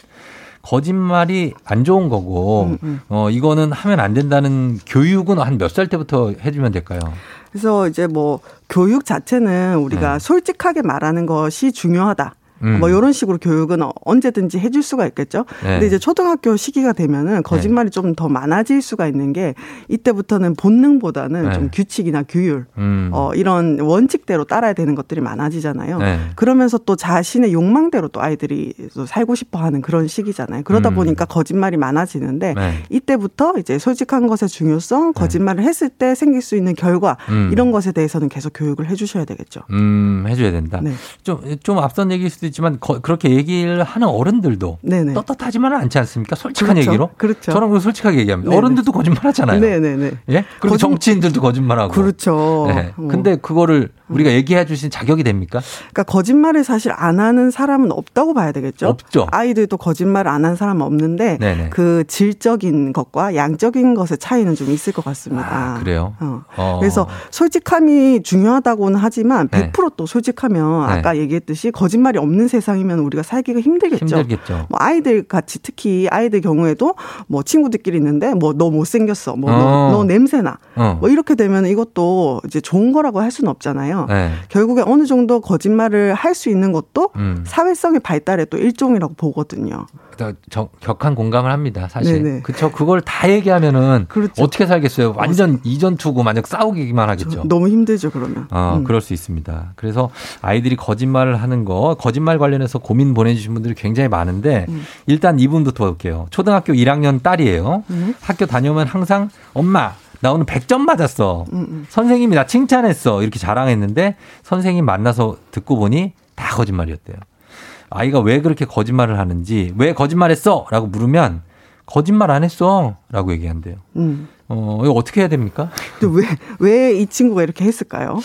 Speaker 1: 거짓말이 안 좋은 거고
Speaker 15: 음,
Speaker 1: 어 이거는 하면 안 된다는 교육은 한 몇 살 때부터 해주면 될까요?
Speaker 15: 그래서 이제 뭐 교육 자체는 우리가
Speaker 1: 네.
Speaker 15: 솔직하게 말하는 것이 중요하다.
Speaker 1: 음.
Speaker 15: 뭐 이런 식으로 교육은 어- 언제든지 해줄 수가 있겠죠.
Speaker 1: 네.
Speaker 15: 근데 이제 초등학교 시기가 되면은 거짓말이 좀더 많아질 수가 있는 게 이때부터는 본능보다는
Speaker 1: 네.
Speaker 15: 좀 규칙이나 규율,
Speaker 1: 음.
Speaker 15: 어 이런 원칙대로 따라야 되는 것들이 많아지잖아요.
Speaker 1: 네.
Speaker 15: 그러면서 또 자신의 욕망대로 또 아이들이 또 살고 싶어하는 그런 시기잖아요. 그러다
Speaker 1: 음.
Speaker 15: 보니까 거짓말이 많아지는데
Speaker 1: 네.
Speaker 15: 이때부터 이제 솔직한 것의 중요성, 거짓말을 했을 때 생길 수 있는 결과
Speaker 1: 음.
Speaker 15: 이런 것에 대해서는 계속 교육을 해주셔야 되겠죠.
Speaker 1: 음, 해줘야 된다.
Speaker 15: 네.
Speaker 1: 좀, 좀 앞선 얘기일 수도 있 지만, 거- 그렇게 얘기를 하는 어른들도
Speaker 15: 네네.
Speaker 1: 떳떳하지만은 않지 않습니까? 솔직한
Speaker 15: 그렇죠.
Speaker 1: 얘기로.
Speaker 15: 그렇죠.
Speaker 1: 저는 그 솔직하게 얘기합니다.
Speaker 15: 네네.
Speaker 1: 어른들도 거짓말 하잖아요.
Speaker 15: 네네네.
Speaker 1: 예? 그리고
Speaker 15: 거짓-
Speaker 1: 정치인들도 거짓말하고.
Speaker 15: 그렇죠.
Speaker 1: 네.
Speaker 15: 어.
Speaker 1: 근데 그거를 우리가 얘기해 주신 자격이 됩니까?
Speaker 15: 그러니까 거짓말을 사실 안 하는 사람은 없다고 봐야 되겠죠.
Speaker 1: 없죠.
Speaker 15: 아이들도 거짓말을 안 하는 사람은 없는데
Speaker 1: 네네.
Speaker 15: 그 질적인 것과 양적인 것의 차이는 좀 있을 것 같습니다.
Speaker 1: 아, 그래요?
Speaker 15: 어.
Speaker 1: 어.
Speaker 15: 그래서 솔직함이 중요하다고는 하지만
Speaker 1: 네.
Speaker 15: 100%또 솔직하면
Speaker 1: 네.
Speaker 15: 아까 얘기했듯이 거짓말이 없는 세상이면 우리가 살기가 힘들겠죠.
Speaker 1: 힘들겠죠.
Speaker 15: 뭐 아이들 같이 특히 아이들 경우에도 뭐 친구들끼리 있는데 뭐 너 못생겼어. 뭐
Speaker 1: 어.
Speaker 15: 너 냄새나.
Speaker 1: 어.
Speaker 15: 뭐 이렇게 되면 이것도 이제 좋은 거라고 할 수는 없잖아요.
Speaker 1: 네.
Speaker 15: 결국에 어느 정도 거짓말을 할 수 있는 것도
Speaker 1: 음.
Speaker 15: 사회성의 발달의 또 일종이라고 보거든요.
Speaker 1: 저- 저- 격한 공감을 합니다, 사실.
Speaker 15: 네네.
Speaker 1: 그쵸. 그걸 다 얘기하면은
Speaker 15: 그렇죠.
Speaker 1: 어떻게 살겠어요? 완전 이전 투고 만약 싸우기만 하겠죠.
Speaker 15: 너무 힘들죠, 그러면.
Speaker 1: 어,
Speaker 15: 음.
Speaker 1: 그럴 수 있습니다. 그래서 아이들이 거짓말을 하는 거, 거짓말 관련해서 고민 보내주신 분들이 굉장히 많은데,
Speaker 15: 음.
Speaker 1: 일단 이분부터 볼게요. 초등학교 1학년 딸이에요.
Speaker 15: 음.
Speaker 1: 학교 다녀오면 항상, 엄마, 나 오늘 100점 맞았어.
Speaker 15: 음,
Speaker 1: 선생님이 나 칭찬했어. 이렇게 자랑했는데, 선생님 만나서 듣고 보니 다 거짓말이었대요. 아이가 왜 그렇게 거짓말을 하는지, 왜 거짓말했어? 라고 물으면, 거짓말 안 했어. 라고 얘기한대요.
Speaker 15: 음.
Speaker 1: 어, 이거 어떻게 해야 됩니까?
Speaker 15: 왜, 왜 이 친구가 이렇게 했을까요?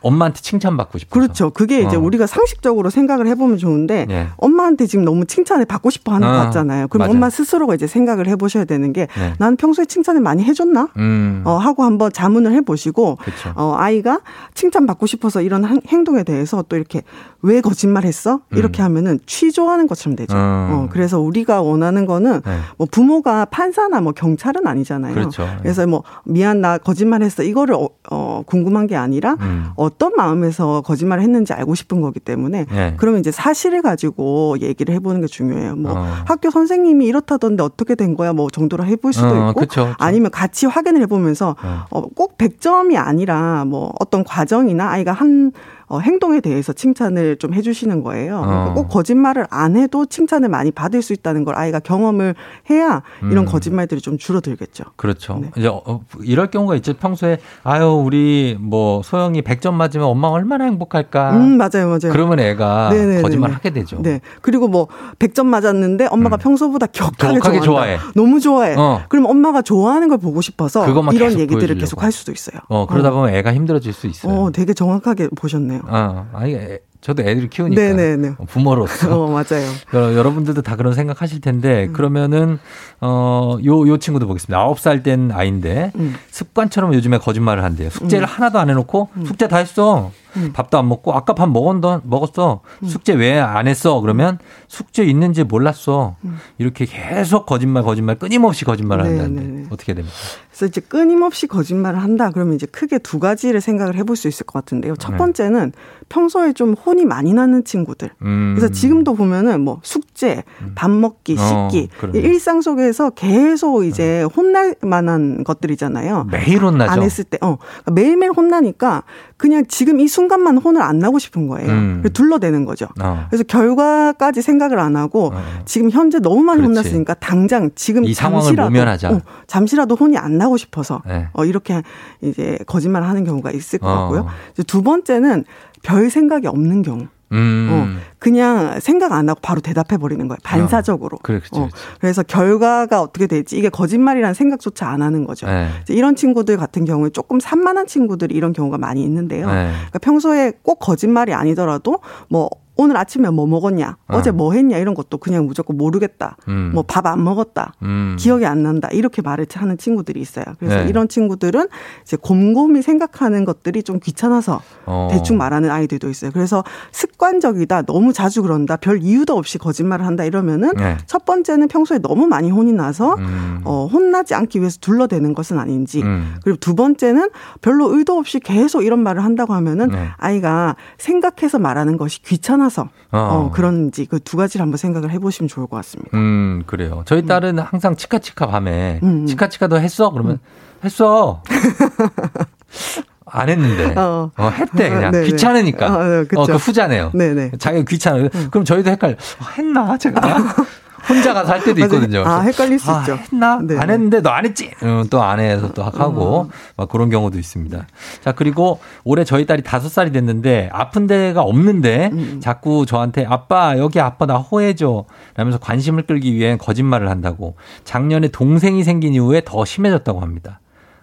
Speaker 1: 엄마한테 칭찬받고 싶어서.
Speaker 15: 그렇죠. 그게 이제
Speaker 1: 어.
Speaker 15: 우리가 상식적으로 생각을 해보면 좋은데
Speaker 1: 예.
Speaker 15: 엄마한테 지금 너무 칭찬을 받고 싶어 하는
Speaker 1: 어,
Speaker 15: 것 같잖아요. 그럼
Speaker 1: 맞아요.
Speaker 15: 엄마 스스로가 이제 생각을 해보셔야 되는 게
Speaker 1: 네.
Speaker 15: 난 평소에 칭찬을 많이 해줬나?
Speaker 1: 음.
Speaker 15: 어, 하고 한번 자문을 해보시고
Speaker 1: 그쵸.
Speaker 15: 어, 아이가 칭찬받고 싶어서 이런 한- 행동에 대해서 또 이렇게 왜 거짓말했어? 이렇게 하면은 취조하는 것처럼 되죠.
Speaker 1: 음.
Speaker 15: 어, 그래서 우리가 원하는 거는
Speaker 1: 네.
Speaker 15: 뭐 부모가 판사나 뭐 경찰은 아니잖아요.
Speaker 1: 그렇죠.
Speaker 15: 래서 뭐 미안 나 거짓말했어 이거를 어, 어, 궁금한 게 아니라
Speaker 1: 음.
Speaker 15: 어떤 마음에서 거짓말을 했는지 알고 싶은 거기 때문에
Speaker 1: 네.
Speaker 15: 그러면 이제 사실을 가지고 얘기를 해보는 게 중요해요. 뭐
Speaker 1: 어.
Speaker 15: 학교 선생님이 이렇다던데 어떻게 된 거야? 뭐 정도로 해볼 수도
Speaker 1: 어,
Speaker 15: 있고
Speaker 1: 그쵸, 그쵸.
Speaker 15: 아니면 같이 확인을 해보면서
Speaker 1: 어.
Speaker 15: 어, 꼭 100점이 아니라 뭐 어떤 과정이나 아이가 한 어, 행동에 대해서 칭찬을 좀 해주시는 거예요. 그러니까
Speaker 1: 어.
Speaker 15: 꼭 거짓말을 안 해도 칭찬을 많이 받을 수 있다는 걸 아이가 경험을 해야 이런
Speaker 1: 음.
Speaker 15: 거짓말들이 좀 줄어들겠죠.
Speaker 1: 그렇죠. 이제 어, 이럴 경우가 있죠. 평소에 아유 우리 뭐 소영이 100점 맞으면 엄마가 얼마나 행복할까.
Speaker 15: 음, 맞아요, 맞아요.
Speaker 1: 그러면 애가
Speaker 15: 네네네네.
Speaker 1: 거짓말 하게 되죠.
Speaker 15: 네. 그리고 뭐 100점 맞았는데 엄마가 평소보다 격하게,
Speaker 1: 격하게. 좋아해.
Speaker 15: 너무 좋아해.
Speaker 1: 어.
Speaker 15: 그럼 엄마가 좋아하는 걸 보고 싶어서 이런 얘기들을
Speaker 1: 보여주려고.
Speaker 15: 계속 할 수도 있어요.
Speaker 1: 어 그러다 보면 애가 힘들어질 수 있어요.
Speaker 15: 어, 되게 정확하게 보셨네요.
Speaker 1: 어, 아니 애- 저도 애들 키우니까
Speaker 15: 네네네.
Speaker 1: 어, 부모로서
Speaker 15: 어, 맞아요.
Speaker 1: 여러- 여러분들도 다 그런 생각하실 텐데
Speaker 15: 음.
Speaker 1: 그러면은 어요 요 친구도 보겠습니다. 9살 된 아이인데
Speaker 15: 음.
Speaker 1: 습관처럼 요즘에 거짓말을 한대요. 숙제를 하나도 안 해놓고 숙제 다 했어. 밥도 안 먹고 아까 밥 먹었, 먹었어. 숙제 왜 안 했어? 그러면 숙제 있는지 몰랐어. 이렇게 계속 거짓말, 거짓말, 끊임없이 거짓말을
Speaker 15: 네,
Speaker 1: 한다는데
Speaker 15: 네, 네.
Speaker 1: 어떻게 됩니까?
Speaker 15: 그래서 이제 끊임없이 거짓말을 한다 그러면 이제 크게 두 가지를 생각을 해볼 수 있을 것 같은데요. 첫
Speaker 1: 네.
Speaker 15: 번째는 평소에 좀 혼이 많이 나는 친구들.
Speaker 1: 음.
Speaker 15: 그래서 지금도 보면은 뭐 숙제, 밥 먹기,
Speaker 1: 어,
Speaker 15: 씻기. 이 일상 속에서 계속 이제 혼날 만한 것들이잖아요.
Speaker 1: 매일 혼나죠.
Speaker 15: 안 했을 때, 어 그러니까 매일매일 혼나니까 그냥 지금 이 순간만 혼을 안 나고 싶은 거예요.
Speaker 1: 음.
Speaker 15: 둘러대는 거죠.
Speaker 1: 어.
Speaker 15: 그래서 결과까지 생각을 안 하고 지금 현재 너무 많이
Speaker 1: 그렇지.
Speaker 15: 혼났으니까 당장 지금
Speaker 1: 이
Speaker 15: 잠시라도. 어, 잠시라도 혼이 안 나고 싶어서
Speaker 1: 네.
Speaker 15: 어, 이렇게 이제 거짓말을 하는 경우가 있을 것
Speaker 1: 어.
Speaker 15: 같고요. 두 번째는 별 생각이 없는 경우.
Speaker 1: 음.
Speaker 15: 어, 그냥 생각 안 하고 바로 대답해 버리는 거예요. 반사적으로.
Speaker 1: 그래, 그렇지,
Speaker 15: 어, 그래서 결과가 어떻게 될지 이게 거짓말이라는 생각조차 안 하는 거죠.
Speaker 1: 네.
Speaker 15: 이런 친구들 같은 경우에 조금 산만한 친구들이 이런 경우가 많이 있는데요.
Speaker 1: 네.
Speaker 15: 그러니까 평소에 꼭 거짓말이 아니더라도 뭐 오늘 아침에 뭐 먹었냐,
Speaker 1: 어.
Speaker 15: 어제 뭐 했냐 이런 것도 그냥 무조건 모르겠다.
Speaker 1: 음.
Speaker 15: 뭐밥 안 먹었다.
Speaker 1: 음.
Speaker 15: 기억이 안 난다. 이렇게 말을 하는 친구들이 있어요. 그래서
Speaker 1: 네.
Speaker 15: 이런 친구들은 이제 곰곰이 생각하는 것들이 좀 귀찮아서
Speaker 1: 어.
Speaker 15: 대충 말하는 아이들도 있어요. 그래서 습관적이다. 너무 자주 그런다. 별 이유도 없이 거짓말을 한다 이러면은
Speaker 1: 네.
Speaker 15: 첫 번째는 평소에 너무 많이 혼이 나서
Speaker 1: 음.
Speaker 15: 어, 혼나지 않기 위해서 둘러대는 것은 아닌지.
Speaker 1: 음.
Speaker 15: 그리고 두 번째는 별로 의도 없이 계속 이런 말을 한다고 하면은
Speaker 1: 네.
Speaker 15: 아이가 생각해서 말하는 것이 귀찮아 서
Speaker 1: 어.
Speaker 15: 어, 그런지 그 두 가지를 한번 생각을 해보시면 좋을 것 같습니다.
Speaker 1: 음, 그래요. 저희 딸은 항상 치카치카 밤에
Speaker 15: 음, 음.
Speaker 1: 치카치카도 했어? 그러면 했어. 안 했는데.
Speaker 15: 어.
Speaker 1: 어, 했대, 그냥.
Speaker 15: 네네.
Speaker 1: 귀찮으니까.
Speaker 15: 어, 네.
Speaker 1: 어, 그 후자네요.
Speaker 15: 네네.
Speaker 1: 자기가 귀찮아 요. 그럼 저희도 헷갈려. 어, 했나? 제가. 혼자 가서 할 때도. 있거든요.
Speaker 15: 아, 헷갈릴 수
Speaker 1: 아,
Speaker 15: 있죠.
Speaker 1: 했나?
Speaker 15: 네.
Speaker 1: 안 했는데 너 안 했지? 또안 해서 또 하고 막 그런 경우도 있습니다. 자, 그리고 올해 저희 딸이 다섯 살이 됐는데 아픈 데가 없는데
Speaker 15: 음,
Speaker 1: 자꾸 저한테 아빠, 여기 아빠 나 호해줘. 라면서 관심을 끌기 위해 거짓말을 한다고 작년에 동생이 생긴 이후에 더 심해졌다고 합니다.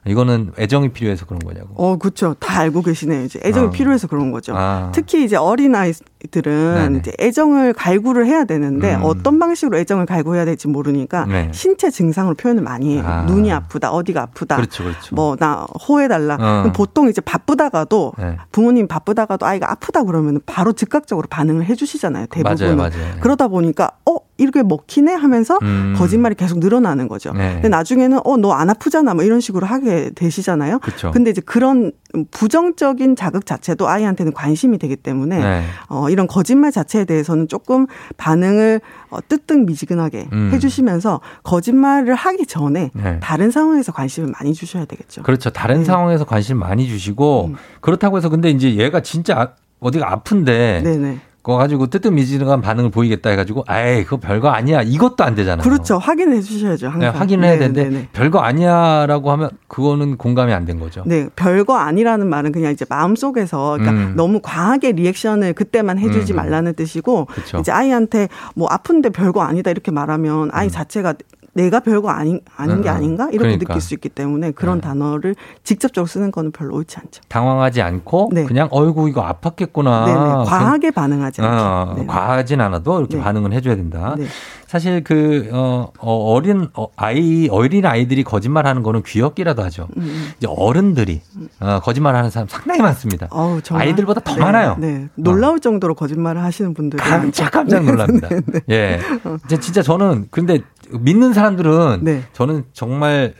Speaker 1: 이거는 애정이 필요해서 그런 거냐고.
Speaker 15: 어, 그렇죠. 다 알고 계시네요. 이제 애정이
Speaker 1: 어.
Speaker 15: 필요해서 그런 거죠.
Speaker 1: 아.
Speaker 15: 특히 이제 어린 아이 들은
Speaker 1: 네네.
Speaker 15: 이제 애정을 갈구를 해야 되는데
Speaker 1: 음.
Speaker 15: 어떤 방식으로 애정을 갈구해야 될지 모르니까
Speaker 1: 네.
Speaker 15: 신체 증상으로 표현을 많이 해요.
Speaker 1: 아.
Speaker 15: 눈이 아프다, 어디가 아프다.
Speaker 1: 그렇죠, 그렇죠.
Speaker 15: 뭐나 호해달라.
Speaker 1: 어.
Speaker 15: 보통 이제 바쁘다가도
Speaker 1: 네.
Speaker 15: 부모님 바쁘다가도 아이가 아프다 그러면 바로 즉각적으로 반응을 해주시잖아요. 대부분은.
Speaker 1: 맞아요, 맞아요.
Speaker 15: 그러다 보니까 어 이렇게 먹히네 하면서
Speaker 1: 음.
Speaker 15: 거짓말이 계속 늘어나는 거죠.
Speaker 1: 네.
Speaker 15: 근데 나중에는 어 너 안 아프잖아 뭐 이런 식으로 하게 되시잖아요.
Speaker 1: 그쵸.
Speaker 15: 근데 이제 그런 부정적인 자극 자체도 아이한테는 관심이 되기 때문에
Speaker 1: 네.
Speaker 15: 어 이런 거짓말 자체에 대해서는 조금 반응을 어, 뜨뜻미지근하게
Speaker 1: 음.
Speaker 15: 해주시면서 거짓말을 하기 전에
Speaker 1: 네.
Speaker 15: 다른 상황에서 관심을 많이 주셔야 되겠죠.
Speaker 1: 그렇죠. 다른 상황에서 관심 많이 주시고 그렇다고 해서 근데 이제 얘가 진짜 아- 어디가 아픈데
Speaker 15: 네네.
Speaker 1: 그거 가지고 뜨뜻미지근한 반응을 보이겠다 해가지고 아이 그거 별거 아니야 이것도 안 되잖아요.
Speaker 15: 그렇죠. 확인해 주셔야죠. 항상.
Speaker 1: 네, 확인을 해야
Speaker 15: 네,
Speaker 1: 되는데
Speaker 15: 네, 네.
Speaker 1: 별거 아니야라고 하면 그거는 공감이 안 된 거죠.
Speaker 15: 네, 별거 아니라는 말은 그냥 이제 마음 속에서 그러니까
Speaker 1: 음.
Speaker 15: 너무 과하게 리액션을 그때만 해주지
Speaker 1: 음.
Speaker 15: 말라는 뜻이고
Speaker 1: 그쵸.
Speaker 15: 이제 아이한테 뭐 아픈데 별거 아니다 이렇게 말하면 아이 자체가 내가 별거 아닌 아닌 게
Speaker 1: 음, 음.
Speaker 15: 아닌가 이렇게
Speaker 1: 그러니까.
Speaker 15: 느낄 수 있기 때문에 그런 단어를 직접적으로 쓰는 거는 별로 옳지 않죠.
Speaker 1: 당황하지 않고 그냥 어이구 이거 아팠겠구나.
Speaker 15: 네. 네네, 과하게 반응하지 않게.
Speaker 1: 어,
Speaker 15: 네네.
Speaker 1: 과하진 않아도 이렇게
Speaker 15: 네.
Speaker 1: 반응을 해줘야 된다.
Speaker 15: 네.
Speaker 1: 사실 그 어, 어, 어린 어, 아이 어린 아이들이 거짓말하는 거는 귀엽기라도 하죠.
Speaker 15: 음.
Speaker 1: 이제 어른들이 어, 거짓말하는 사람 상당히 많습니다.
Speaker 15: 어우, 정말.
Speaker 1: 아이들보다 더
Speaker 15: 네,
Speaker 1: 많아요.
Speaker 15: 네, 놀라울 정도로 거짓말을 하시는 분들이
Speaker 1: 깜짝 깜짝 놀랍니다. 예. 진짜 저는 근데 믿는 사람들은
Speaker 15: 네.
Speaker 1: 저는 정말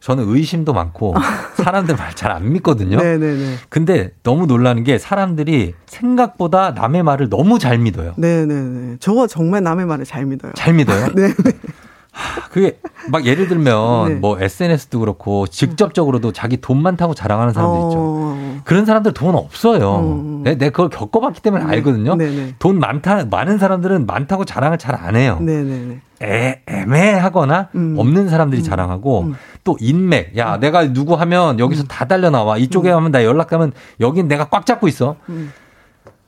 Speaker 1: 저는 의심도 많고 사람들 말 잘 안 믿거든요.
Speaker 15: 네네네.
Speaker 1: 근데 너무 놀라는 게 사람들이 생각보다 남의 말을 너무 잘 믿어요.
Speaker 15: 네네네. 저거 정말 남의 말을 잘 믿어요.
Speaker 1: 잘 믿어요?
Speaker 15: 네.
Speaker 1: 그게 막 예를 들면
Speaker 15: 네.
Speaker 1: 뭐 SNS도 그렇고 직접적으로도 자기 돈 많다고 자랑하는 사람들 있죠.
Speaker 15: 어.
Speaker 1: 그런 사람들 돈 없어요. 내, 내가 그걸 겪어봤기 때문에 알거든요.
Speaker 15: 네네.
Speaker 1: 돈 많다, 많은 사람들은 많다고 자랑을 잘 안 해요.
Speaker 15: 네네네.
Speaker 1: 애, 애매하거나
Speaker 15: 음.
Speaker 1: 없는 사람들이 자랑하고 또 인맥. 야, 내가 누구 하면
Speaker 15: 음.
Speaker 1: 여기서 다 달려 나와. 이쪽에 하면 나 연락 가면 여긴 내가 꽉 잡고 있어.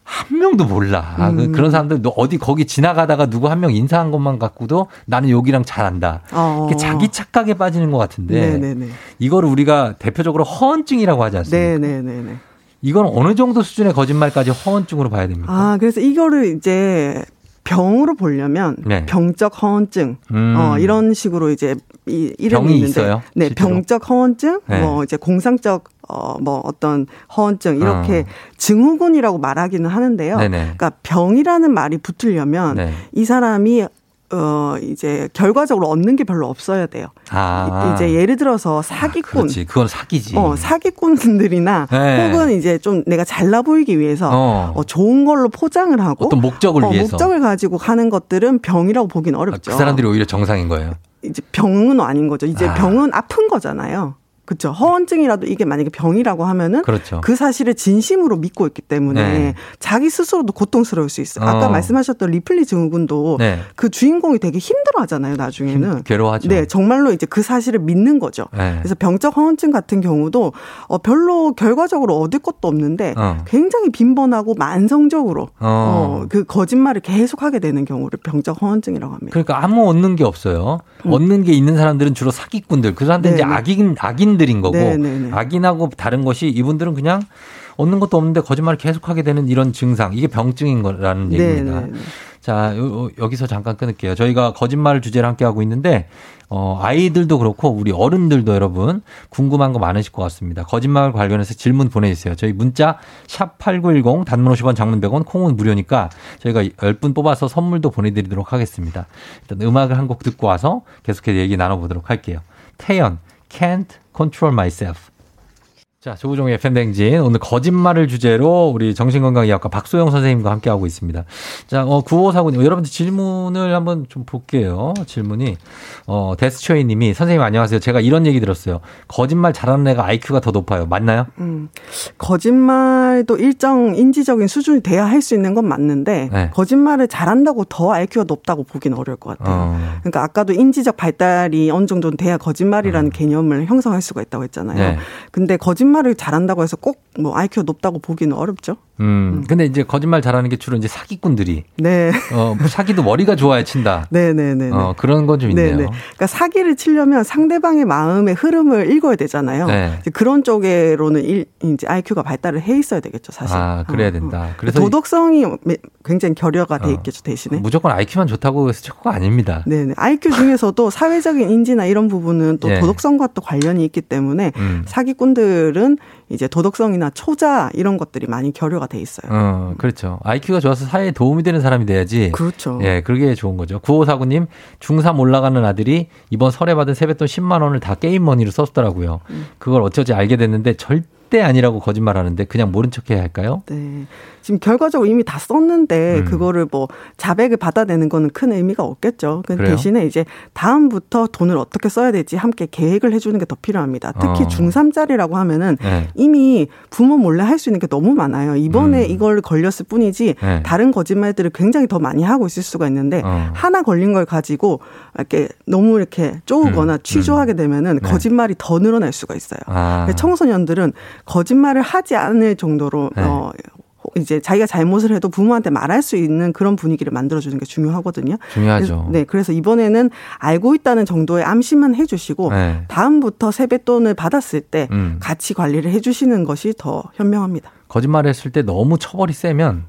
Speaker 15: 음.
Speaker 1: 한 명도 몰라. 아, 그-
Speaker 15: 음.
Speaker 1: 그런 사람들 너 어디 거기 지나가다가 누구 한 명 인사한 것만 갖고도 나는 여기랑 잘 안다.
Speaker 15: 어.
Speaker 1: 자기 착각에 빠지는 것 같은데
Speaker 15: 네네네.
Speaker 1: 이거를 우리가 대표적으로 허언증이라고 하지 않습니까?
Speaker 15: 네네네네.
Speaker 1: 이건 어느 정도 수준의 거짓말까지 허언증으로 봐야 됩니까?
Speaker 15: 아, 그래서 이거를 이제 병으로 보려면
Speaker 1: 네.
Speaker 15: 병적 허언증
Speaker 1: 음.
Speaker 15: 어 이런 식으로 이제 이 이름이 있는데
Speaker 1: 있어요?
Speaker 15: 네,
Speaker 1: 실제로?
Speaker 15: 병적 허언증
Speaker 1: 네.
Speaker 15: 뭐 이제 공상적 어뭐 어떤 허언증 이렇게
Speaker 1: 어.
Speaker 15: 증후군이라고 말하기는 하는데요.
Speaker 1: 네네.
Speaker 15: 그러니까 병이라는 말이 붙으려면
Speaker 1: 네.
Speaker 15: 이 사람이 어 이제 결과적으로 얻는 게 별로 없어야 돼요.
Speaker 1: 아.
Speaker 15: 이제 예를 들어서 사기꾼
Speaker 1: 그렇지. 그건 사기지.
Speaker 15: 어, 사기꾼들이나
Speaker 1: 네.
Speaker 15: 혹은 이제 좀 내가 잘나 보이기 위해서
Speaker 1: 어.
Speaker 15: 어, 좋은 걸로 포장을 하고
Speaker 1: 어떤 목적을
Speaker 15: 어,
Speaker 1: 위해서.
Speaker 15: 목적을 가지고 가는 것들은 병이라고 보긴 어렵죠.
Speaker 1: 그 사람들이 오히려 정상인 거예요.
Speaker 15: 이제 병은 아닌 거죠. 이제
Speaker 1: 아.
Speaker 15: 병은 아픈 거잖아요. 그렇죠. 허언증이라도 이게 만약에 병이라고 하면은
Speaker 1: 그렇죠.
Speaker 15: 그 사실을 진심으로 믿고 있기 때문에
Speaker 1: 네.
Speaker 15: 자기 스스로도 고통스러울 수 있어요. 아까
Speaker 1: 어.
Speaker 15: 말씀하셨던 리플리 증후군도
Speaker 1: 네.
Speaker 15: 그 주인공이 되게 힘들어하잖아요. 나중에는.
Speaker 1: 괴로워하죠.
Speaker 15: 네, 정말로 이제 그 사실을 믿는 거죠.
Speaker 1: 네.
Speaker 15: 그래서 병적 허언증 같은 경우도 어, 별로 결과적으로 얻을 것도 없는데
Speaker 1: 어.
Speaker 15: 굉장히 빈번하고 만성적으로
Speaker 1: 어.
Speaker 15: 어, 그 거짓말을 계속하게 되는 경우를 병적 허언증이라고 합니다.
Speaker 1: 그러니까 아무 얻는 게 없어요. 얻는 게 있는 사람들은 주로 사기꾼들. 그 사람들은 이제
Speaker 15: 음. 네네.
Speaker 1: 악인, 악인들 인 거고.
Speaker 15: 네네네.
Speaker 1: 악인하고 다른 것이 이분들은 그냥 얻는 것도 없는데 거짓말을 계속하게 되는 이런 증상. 이게 병증인 거라는 얘기입니다.
Speaker 15: 네네네.
Speaker 1: 자, 요- 요- 여기서 잠깐 끊을게요. 저희가 거짓말 주제를 함께 하고 있는데, 어, 아이들도 그렇고, 우리 어른들도 여러분, 궁금한 거 많으실 것 같습니다. 거짓말 관련해서 질문 보내주세요. 저희 문자, 샵 8910, 단문 50원, 장문 100원, 콩은 무료니까, 저희가 10분 뽑아서 선물도 보내드리도록 하겠습니다. 일단 음악을 한 곡 듣고 와서 계속해서 얘기 나눠보도록 할게요. 태연, Can't Control Myself. 자, 조우종의 팬댕진. 오늘 거짓말을 주제로 우리 정신건강의학과 박소영 선생님과 함께하고 있습니다. 자, 어, 9549님. 여러분들 질문을 한번 좀 볼게요. 질문이. 어, 데스초이 님이 선생님 안녕하세요. 제가 이런 얘기 들었어요. 거짓말 잘하는 애가 IQ가 더 높아요. 맞나요?
Speaker 15: 음, 거짓말도 일정 인지적인 수준이 돼야 할 수 있는 건 맞는데
Speaker 1: 네.
Speaker 15: 거짓말을 잘한다고 더 IQ가 높다고 보기는 어려울 것 같아요.
Speaker 1: 어.
Speaker 15: 그러니까 아까도 인지적 발달이 어느 정도는 돼야 거짓말이라는 개념을 형성할 수가 있다고 했잖아요.
Speaker 1: 네.
Speaker 15: 근데 거짓말 을 잘한다고 해서 꼭 뭐 IQ가 높다고 보기는 어렵죠.
Speaker 1: 음, 근데 이제 거짓말 잘하는 게 주로 이제 사기꾼들이.
Speaker 15: 네.
Speaker 1: 어, 사기도 머리가 좋아야 친다.
Speaker 15: 네네네.
Speaker 1: 어, 그런 건 좀 있네요.
Speaker 15: 네네. 그러니까 사기를 치려면 상대방의 마음의 흐름을 읽어야 되잖아요.
Speaker 1: 네.
Speaker 15: 그런 쪽으로는 일, 이제 IQ가 발달을 해 있어야 되겠죠, 사실.
Speaker 1: 아, 그래야
Speaker 15: 어,
Speaker 1: 된다.
Speaker 15: 어.
Speaker 1: 그래서
Speaker 15: 도덕성이 굉장히 결여가 돼
Speaker 1: 어.
Speaker 15: 있겠죠, 대신에.
Speaker 1: 무조건 IQ만 좋다고 해서 좋고가 아닙니다.
Speaker 15: 네네. IQ 중에서도 사회적인 인지나 이런 부분은 또
Speaker 1: 예.
Speaker 15: 도덕성과 또 관련이 있기 때문에
Speaker 1: 음.
Speaker 15: 사기꾼들은 이제 도덕성이나 초자 이런 것들이 많이 결여가 돼 있어요.
Speaker 1: 어, 그렇죠. IQ가 좋아서 사회에 도움이 되는 사람이 돼야지.
Speaker 15: 그렇죠.
Speaker 1: 예, 그게 좋은 거죠. 9549님, 중3 올라가는 아들이 이번 설에 받은 세뱃돈 10만 원을 다 게임 머니로 썼더라고요.
Speaker 15: 음.
Speaker 1: 그걸 어쩌지 알게 됐는데 절대 아니라고 거짓말 하는데 그냥 모른 척 해야 할까요?
Speaker 15: 네. 지금 결과적으로 이미 다 썼는데
Speaker 1: 음.
Speaker 15: 그거를 뭐 자백을 받아내는 거는 큰 의미가 없겠죠. 그? 대신에 이제 다음부터 돈을 어떻게 써야 될지 함께 계획을 해주는 게 더 필요합니다. 특히
Speaker 1: 어.
Speaker 15: 중3짜리라고 하면은
Speaker 1: 네.
Speaker 15: 이미 부모 몰래 할 수 있는 게 너무 많아요. 이번에 이걸 걸렸을 뿐이지
Speaker 1: 음. 네.
Speaker 15: 다른 거짓말들을 굉장히 더 많이 하고 있을 수가 있는데
Speaker 1: 어.
Speaker 15: 하나 걸린 걸 가지고 이렇게 너무 이렇게 쪼우거나
Speaker 1: 음.
Speaker 15: 취조하게 되면은
Speaker 1: 네.
Speaker 15: 거짓말이 더 늘어날 수가 있어요.
Speaker 1: 아.
Speaker 15: 청소년들은 거짓말을 하지 않을 정도로
Speaker 1: 네.
Speaker 15: 어 이제 자기가 잘못을 해도 부모한테 말할 수 있는 그런 분위기를 만들어주는 게 중요하거든요.
Speaker 1: 중요하죠.
Speaker 15: 그래서, 네, 그래서 이번에는 알고 있다는 정도의 암시만 해주시고
Speaker 1: 네.
Speaker 15: 다음부터 세뱃돈을 받았을 때
Speaker 1: 음.
Speaker 15: 같이 관리를 해주시는 것이 더 현명합니다.
Speaker 1: 거짓말 했을 때 너무 처벌이 세면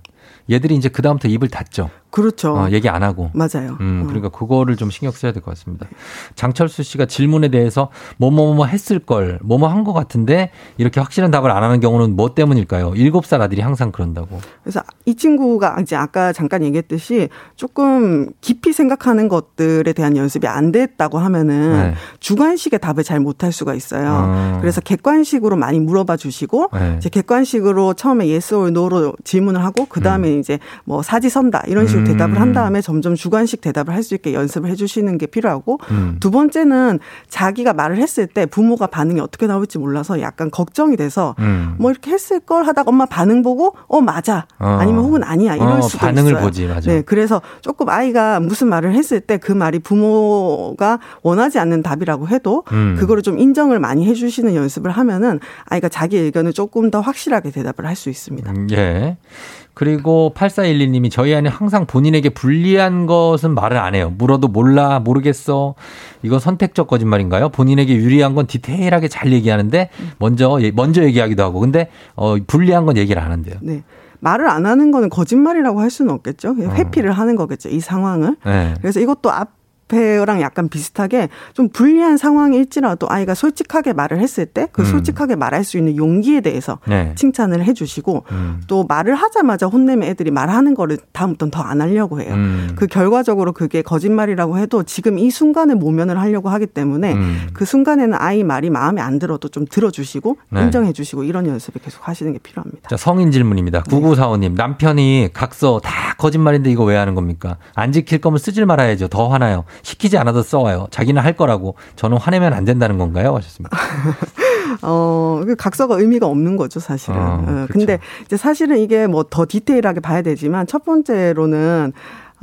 Speaker 1: 얘들이 이제 그 다음부터 입을 닫죠.
Speaker 15: 그렇죠.
Speaker 1: 어, 얘기 안 하고.
Speaker 15: 맞아요.
Speaker 1: 음, 그러니까 그거를 좀 신경 써야 될 것 같습니다. 장철수 씨가 질문에 대해서 뭐뭐뭐 했을 걸, 뭐뭐 한 것 같은데 이렇게 확실한 답을 안 하는 경우는 뭐 때문일까요? 일곱 살 아들이 항상 그런다고.
Speaker 15: 그래서 이 친구가 이제 아까 잠깐 얘기했듯이 조금 깊이 생각하는 것들에 대한 연습이 안 됐다고 하면은
Speaker 1: 네.
Speaker 15: 주관식의 답을 잘 못할 수가 있어요.
Speaker 1: 음.
Speaker 15: 그래서 객관식으로 많이 물어봐 주시고
Speaker 1: 네.
Speaker 15: 이제 객관식으로 처음에 yes or no로 질문을 하고 그 다음에 이제 뭐 사지선다 이런 식으로
Speaker 1: 음.
Speaker 15: 대답을 한 다음에 점점 주관식 대답을 할 수 있게 연습을 해주시는 게 필요하고
Speaker 1: 음.
Speaker 15: 두 번째는 자기가 말을 했을 때 부모가 반응이 어떻게 나올지 몰라서 약간 걱정이 돼서
Speaker 1: 음.
Speaker 15: 뭐 이렇게 했을 걸 하다가 엄마 반응 보고 어 맞아
Speaker 1: 어.
Speaker 15: 아니면 혹은 아니야 이럴
Speaker 1: 어,
Speaker 15: 수도
Speaker 1: 반응을
Speaker 15: 있어요.
Speaker 1: 보지, 맞아.
Speaker 15: 네, 그래서 조금 아이가 무슨 말을 했을 때 그 말이 부모가 원하지 않는 답이라고 해도
Speaker 1: 음.
Speaker 15: 그거를 좀 인정을 많이 해주시는 연습을 하면은 아이가 자기 의견을 조금 더 확실하게 대답을 할 수 있습니다.
Speaker 1: 음, 예. 그리고 8412님이 저희 아이는 항상 본인에게 불리한 것은 말을 안 해요. 물어도 몰라, 모르겠어. 이건 선택적 거짓말인가요? 본인에게 유리한 건 디테일하게 잘 얘기하는데 먼저, 먼저 얘기하기도 하고. 근데, 어, 불리한 건 얘기를 안 한대요.
Speaker 15: 네. 말을 안 하는 거는 거짓말이라고 할 수는 없겠죠. 그냥 회피를 하는 거겠죠. 이 상황을.
Speaker 1: 네.
Speaker 15: 그래서 이것도 앞 앞에랑 약간 비슷하게 좀 불리한 상황일지라도 아이가 솔직하게 말을 했을 때그
Speaker 1: 음.
Speaker 15: 솔직하게 말할 수 있는 용기에 대해서
Speaker 1: 네.
Speaker 15: 칭찬을 해주시고
Speaker 1: 음.
Speaker 15: 또 말을 하자마자 혼내면 애들이 말하는 거를 다음부터는 더 안 하려고 해요.
Speaker 1: 음.
Speaker 15: 그 결과적으로 그게 거짓말이라고 해도 지금 이 순간에 모면을 하려고 하기 때문에
Speaker 1: 음.
Speaker 15: 그 순간에는 아이 말이 마음에 안 들어도 좀 들어주시고
Speaker 1: 네.
Speaker 15: 인정해주시고 이런 연습을 계속 하시는 게 필요합니다.
Speaker 1: 자, 성인 질문입니다. 9945님, 남편이 각서 다 거짓말인데 이거 왜 하는 겁니까? 안 지킬 거면 쓰질 말아야죠. 더 화나요. 시키지 않아도 써와요. 자기는 할 거라고. 저는 화내면 안 된다는 건가요? 하셨습니다.
Speaker 15: 어, 그 각서가 의미가 없는 거죠, 사실은.
Speaker 1: 어,
Speaker 15: 어,
Speaker 1: 그렇죠.
Speaker 15: 근데 이제 사실은 이게 뭐 더 디테일하게 봐야 되지만 첫 번째로는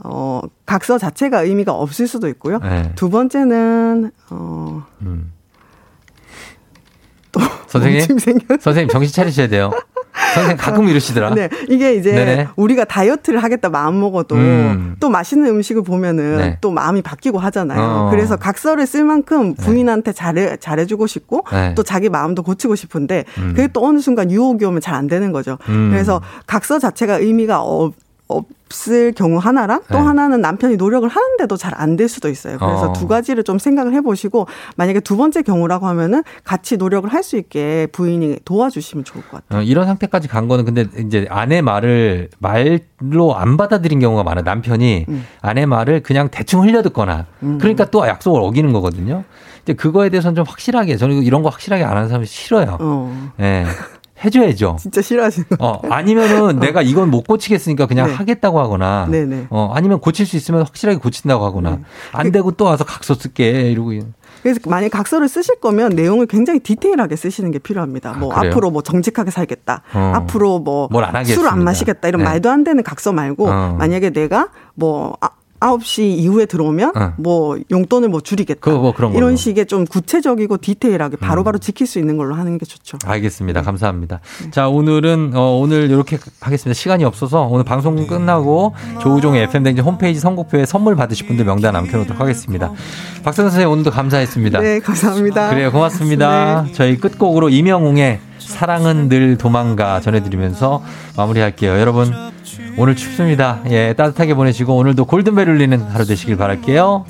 Speaker 15: 어, 각서 자체가 의미가 없을 수도 있고요.
Speaker 1: 네.
Speaker 15: 두 번째는 어,
Speaker 1: 음. 선생님? 선생님 정신 차리셔야 돼요. 선생님 가끔 이러시더라.
Speaker 15: 네, 이게 이제
Speaker 1: 네네.
Speaker 15: 우리가 다이어트를 하겠다 마음 먹어도
Speaker 1: 음.
Speaker 15: 또 맛있는 음식을 보면은
Speaker 1: 네.
Speaker 15: 또 마음이 바뀌고 하잖아요.
Speaker 1: 어.
Speaker 15: 그래서 각서를 쓸 만큼 부인한테 잘해 잘해 주고 싶고
Speaker 1: 네.
Speaker 15: 또 자기 마음도 고치고 싶은데
Speaker 1: 음.
Speaker 15: 그게 또 어느 순간 유혹이 오면 잘 안 되는 거죠.
Speaker 1: 음.
Speaker 15: 그래서 각서 자체가 의미가 없 없을 경우 하나랑 또
Speaker 1: 네.
Speaker 15: 하나는 남편이 노력을 하는데도 잘 안 될 수도 있어요. 그래서
Speaker 1: 어.
Speaker 15: 두 가지를 좀 생각을 해보시고 만약에 두 번째 경우라고 하면은 같이 노력을 할 수 있게 부인이 도와주시면 좋을 것 같아요.
Speaker 1: 어, 이런 상태까지 간 거는 근데 이제 아내 말을 말로 안 받아들인 경우가 많아요. 남편이
Speaker 15: 음.
Speaker 1: 아내 말을 그냥 대충 흘려듣거나 그러니까 또 약속을 어기는 거거든요. 이제 그거에 대해서는 좀 확실하게 저는 이런 거 확실하게 안 하는 사람이 싫어요.
Speaker 15: 어.
Speaker 1: 예. 해줘야죠.
Speaker 15: 진짜 싫어하시는 거.
Speaker 1: 어, 아니면은 내가 이건 못 고치겠으니까 그냥
Speaker 15: 네.
Speaker 1: 하겠다고 하거나,
Speaker 15: 네네.
Speaker 1: 어, 아니면 고칠 수 있으면 확실하게 고친다고 하거나, 안 되고 또 와서 각서 쓸게 이러고.
Speaker 15: 그래서 만약 각서를 쓰실 거면 내용을 굉장히 디테일하게 쓰시는 게 필요합니다. 뭐
Speaker 1: 그래요?
Speaker 15: 앞으로 뭐 정직하게 살겠다.
Speaker 1: 어.
Speaker 15: 앞으로 뭐
Speaker 1: 뭘안 하겠습니다.
Speaker 15: 술안 마시겠다. 이런
Speaker 1: 네.
Speaker 15: 말도 안 되는 각서 말고
Speaker 1: 어.
Speaker 15: 만약에 내가 뭐 아, 9시 이후에 들어오면
Speaker 1: 어.
Speaker 15: 뭐 용돈을 뭐 줄이겠다.
Speaker 1: 그거 뭐. 음.
Speaker 15: 이런 식의 좀 구체적이고 디테일하게 바로바로 지킬 수 있는 걸로 하는 게 좋죠.
Speaker 1: 알겠습니다. 감사합니다. 자, 오늘은, 어, 오늘 이렇게 하겠습니다. 시간이 없어서 오늘 방송 끝나고 조우종의 FM댕진 홈페이지 선곡표에 선물 받으실 분들 명단 남겨 놓도록 하겠습니다. 박성선 선생님 오늘도 감사했습니다.
Speaker 15: 네, 감사합니다.
Speaker 1: 그래요. 고맙습니다. 저희 끝곡으로 이명웅의 사랑은 늘 도망가 전해드리면서 마무리할게요. 여러분, 오늘 춥습니다. 예, 따뜻하게 보내시고 오늘도 골든벨 울리는 하루 되시길 바랄게요.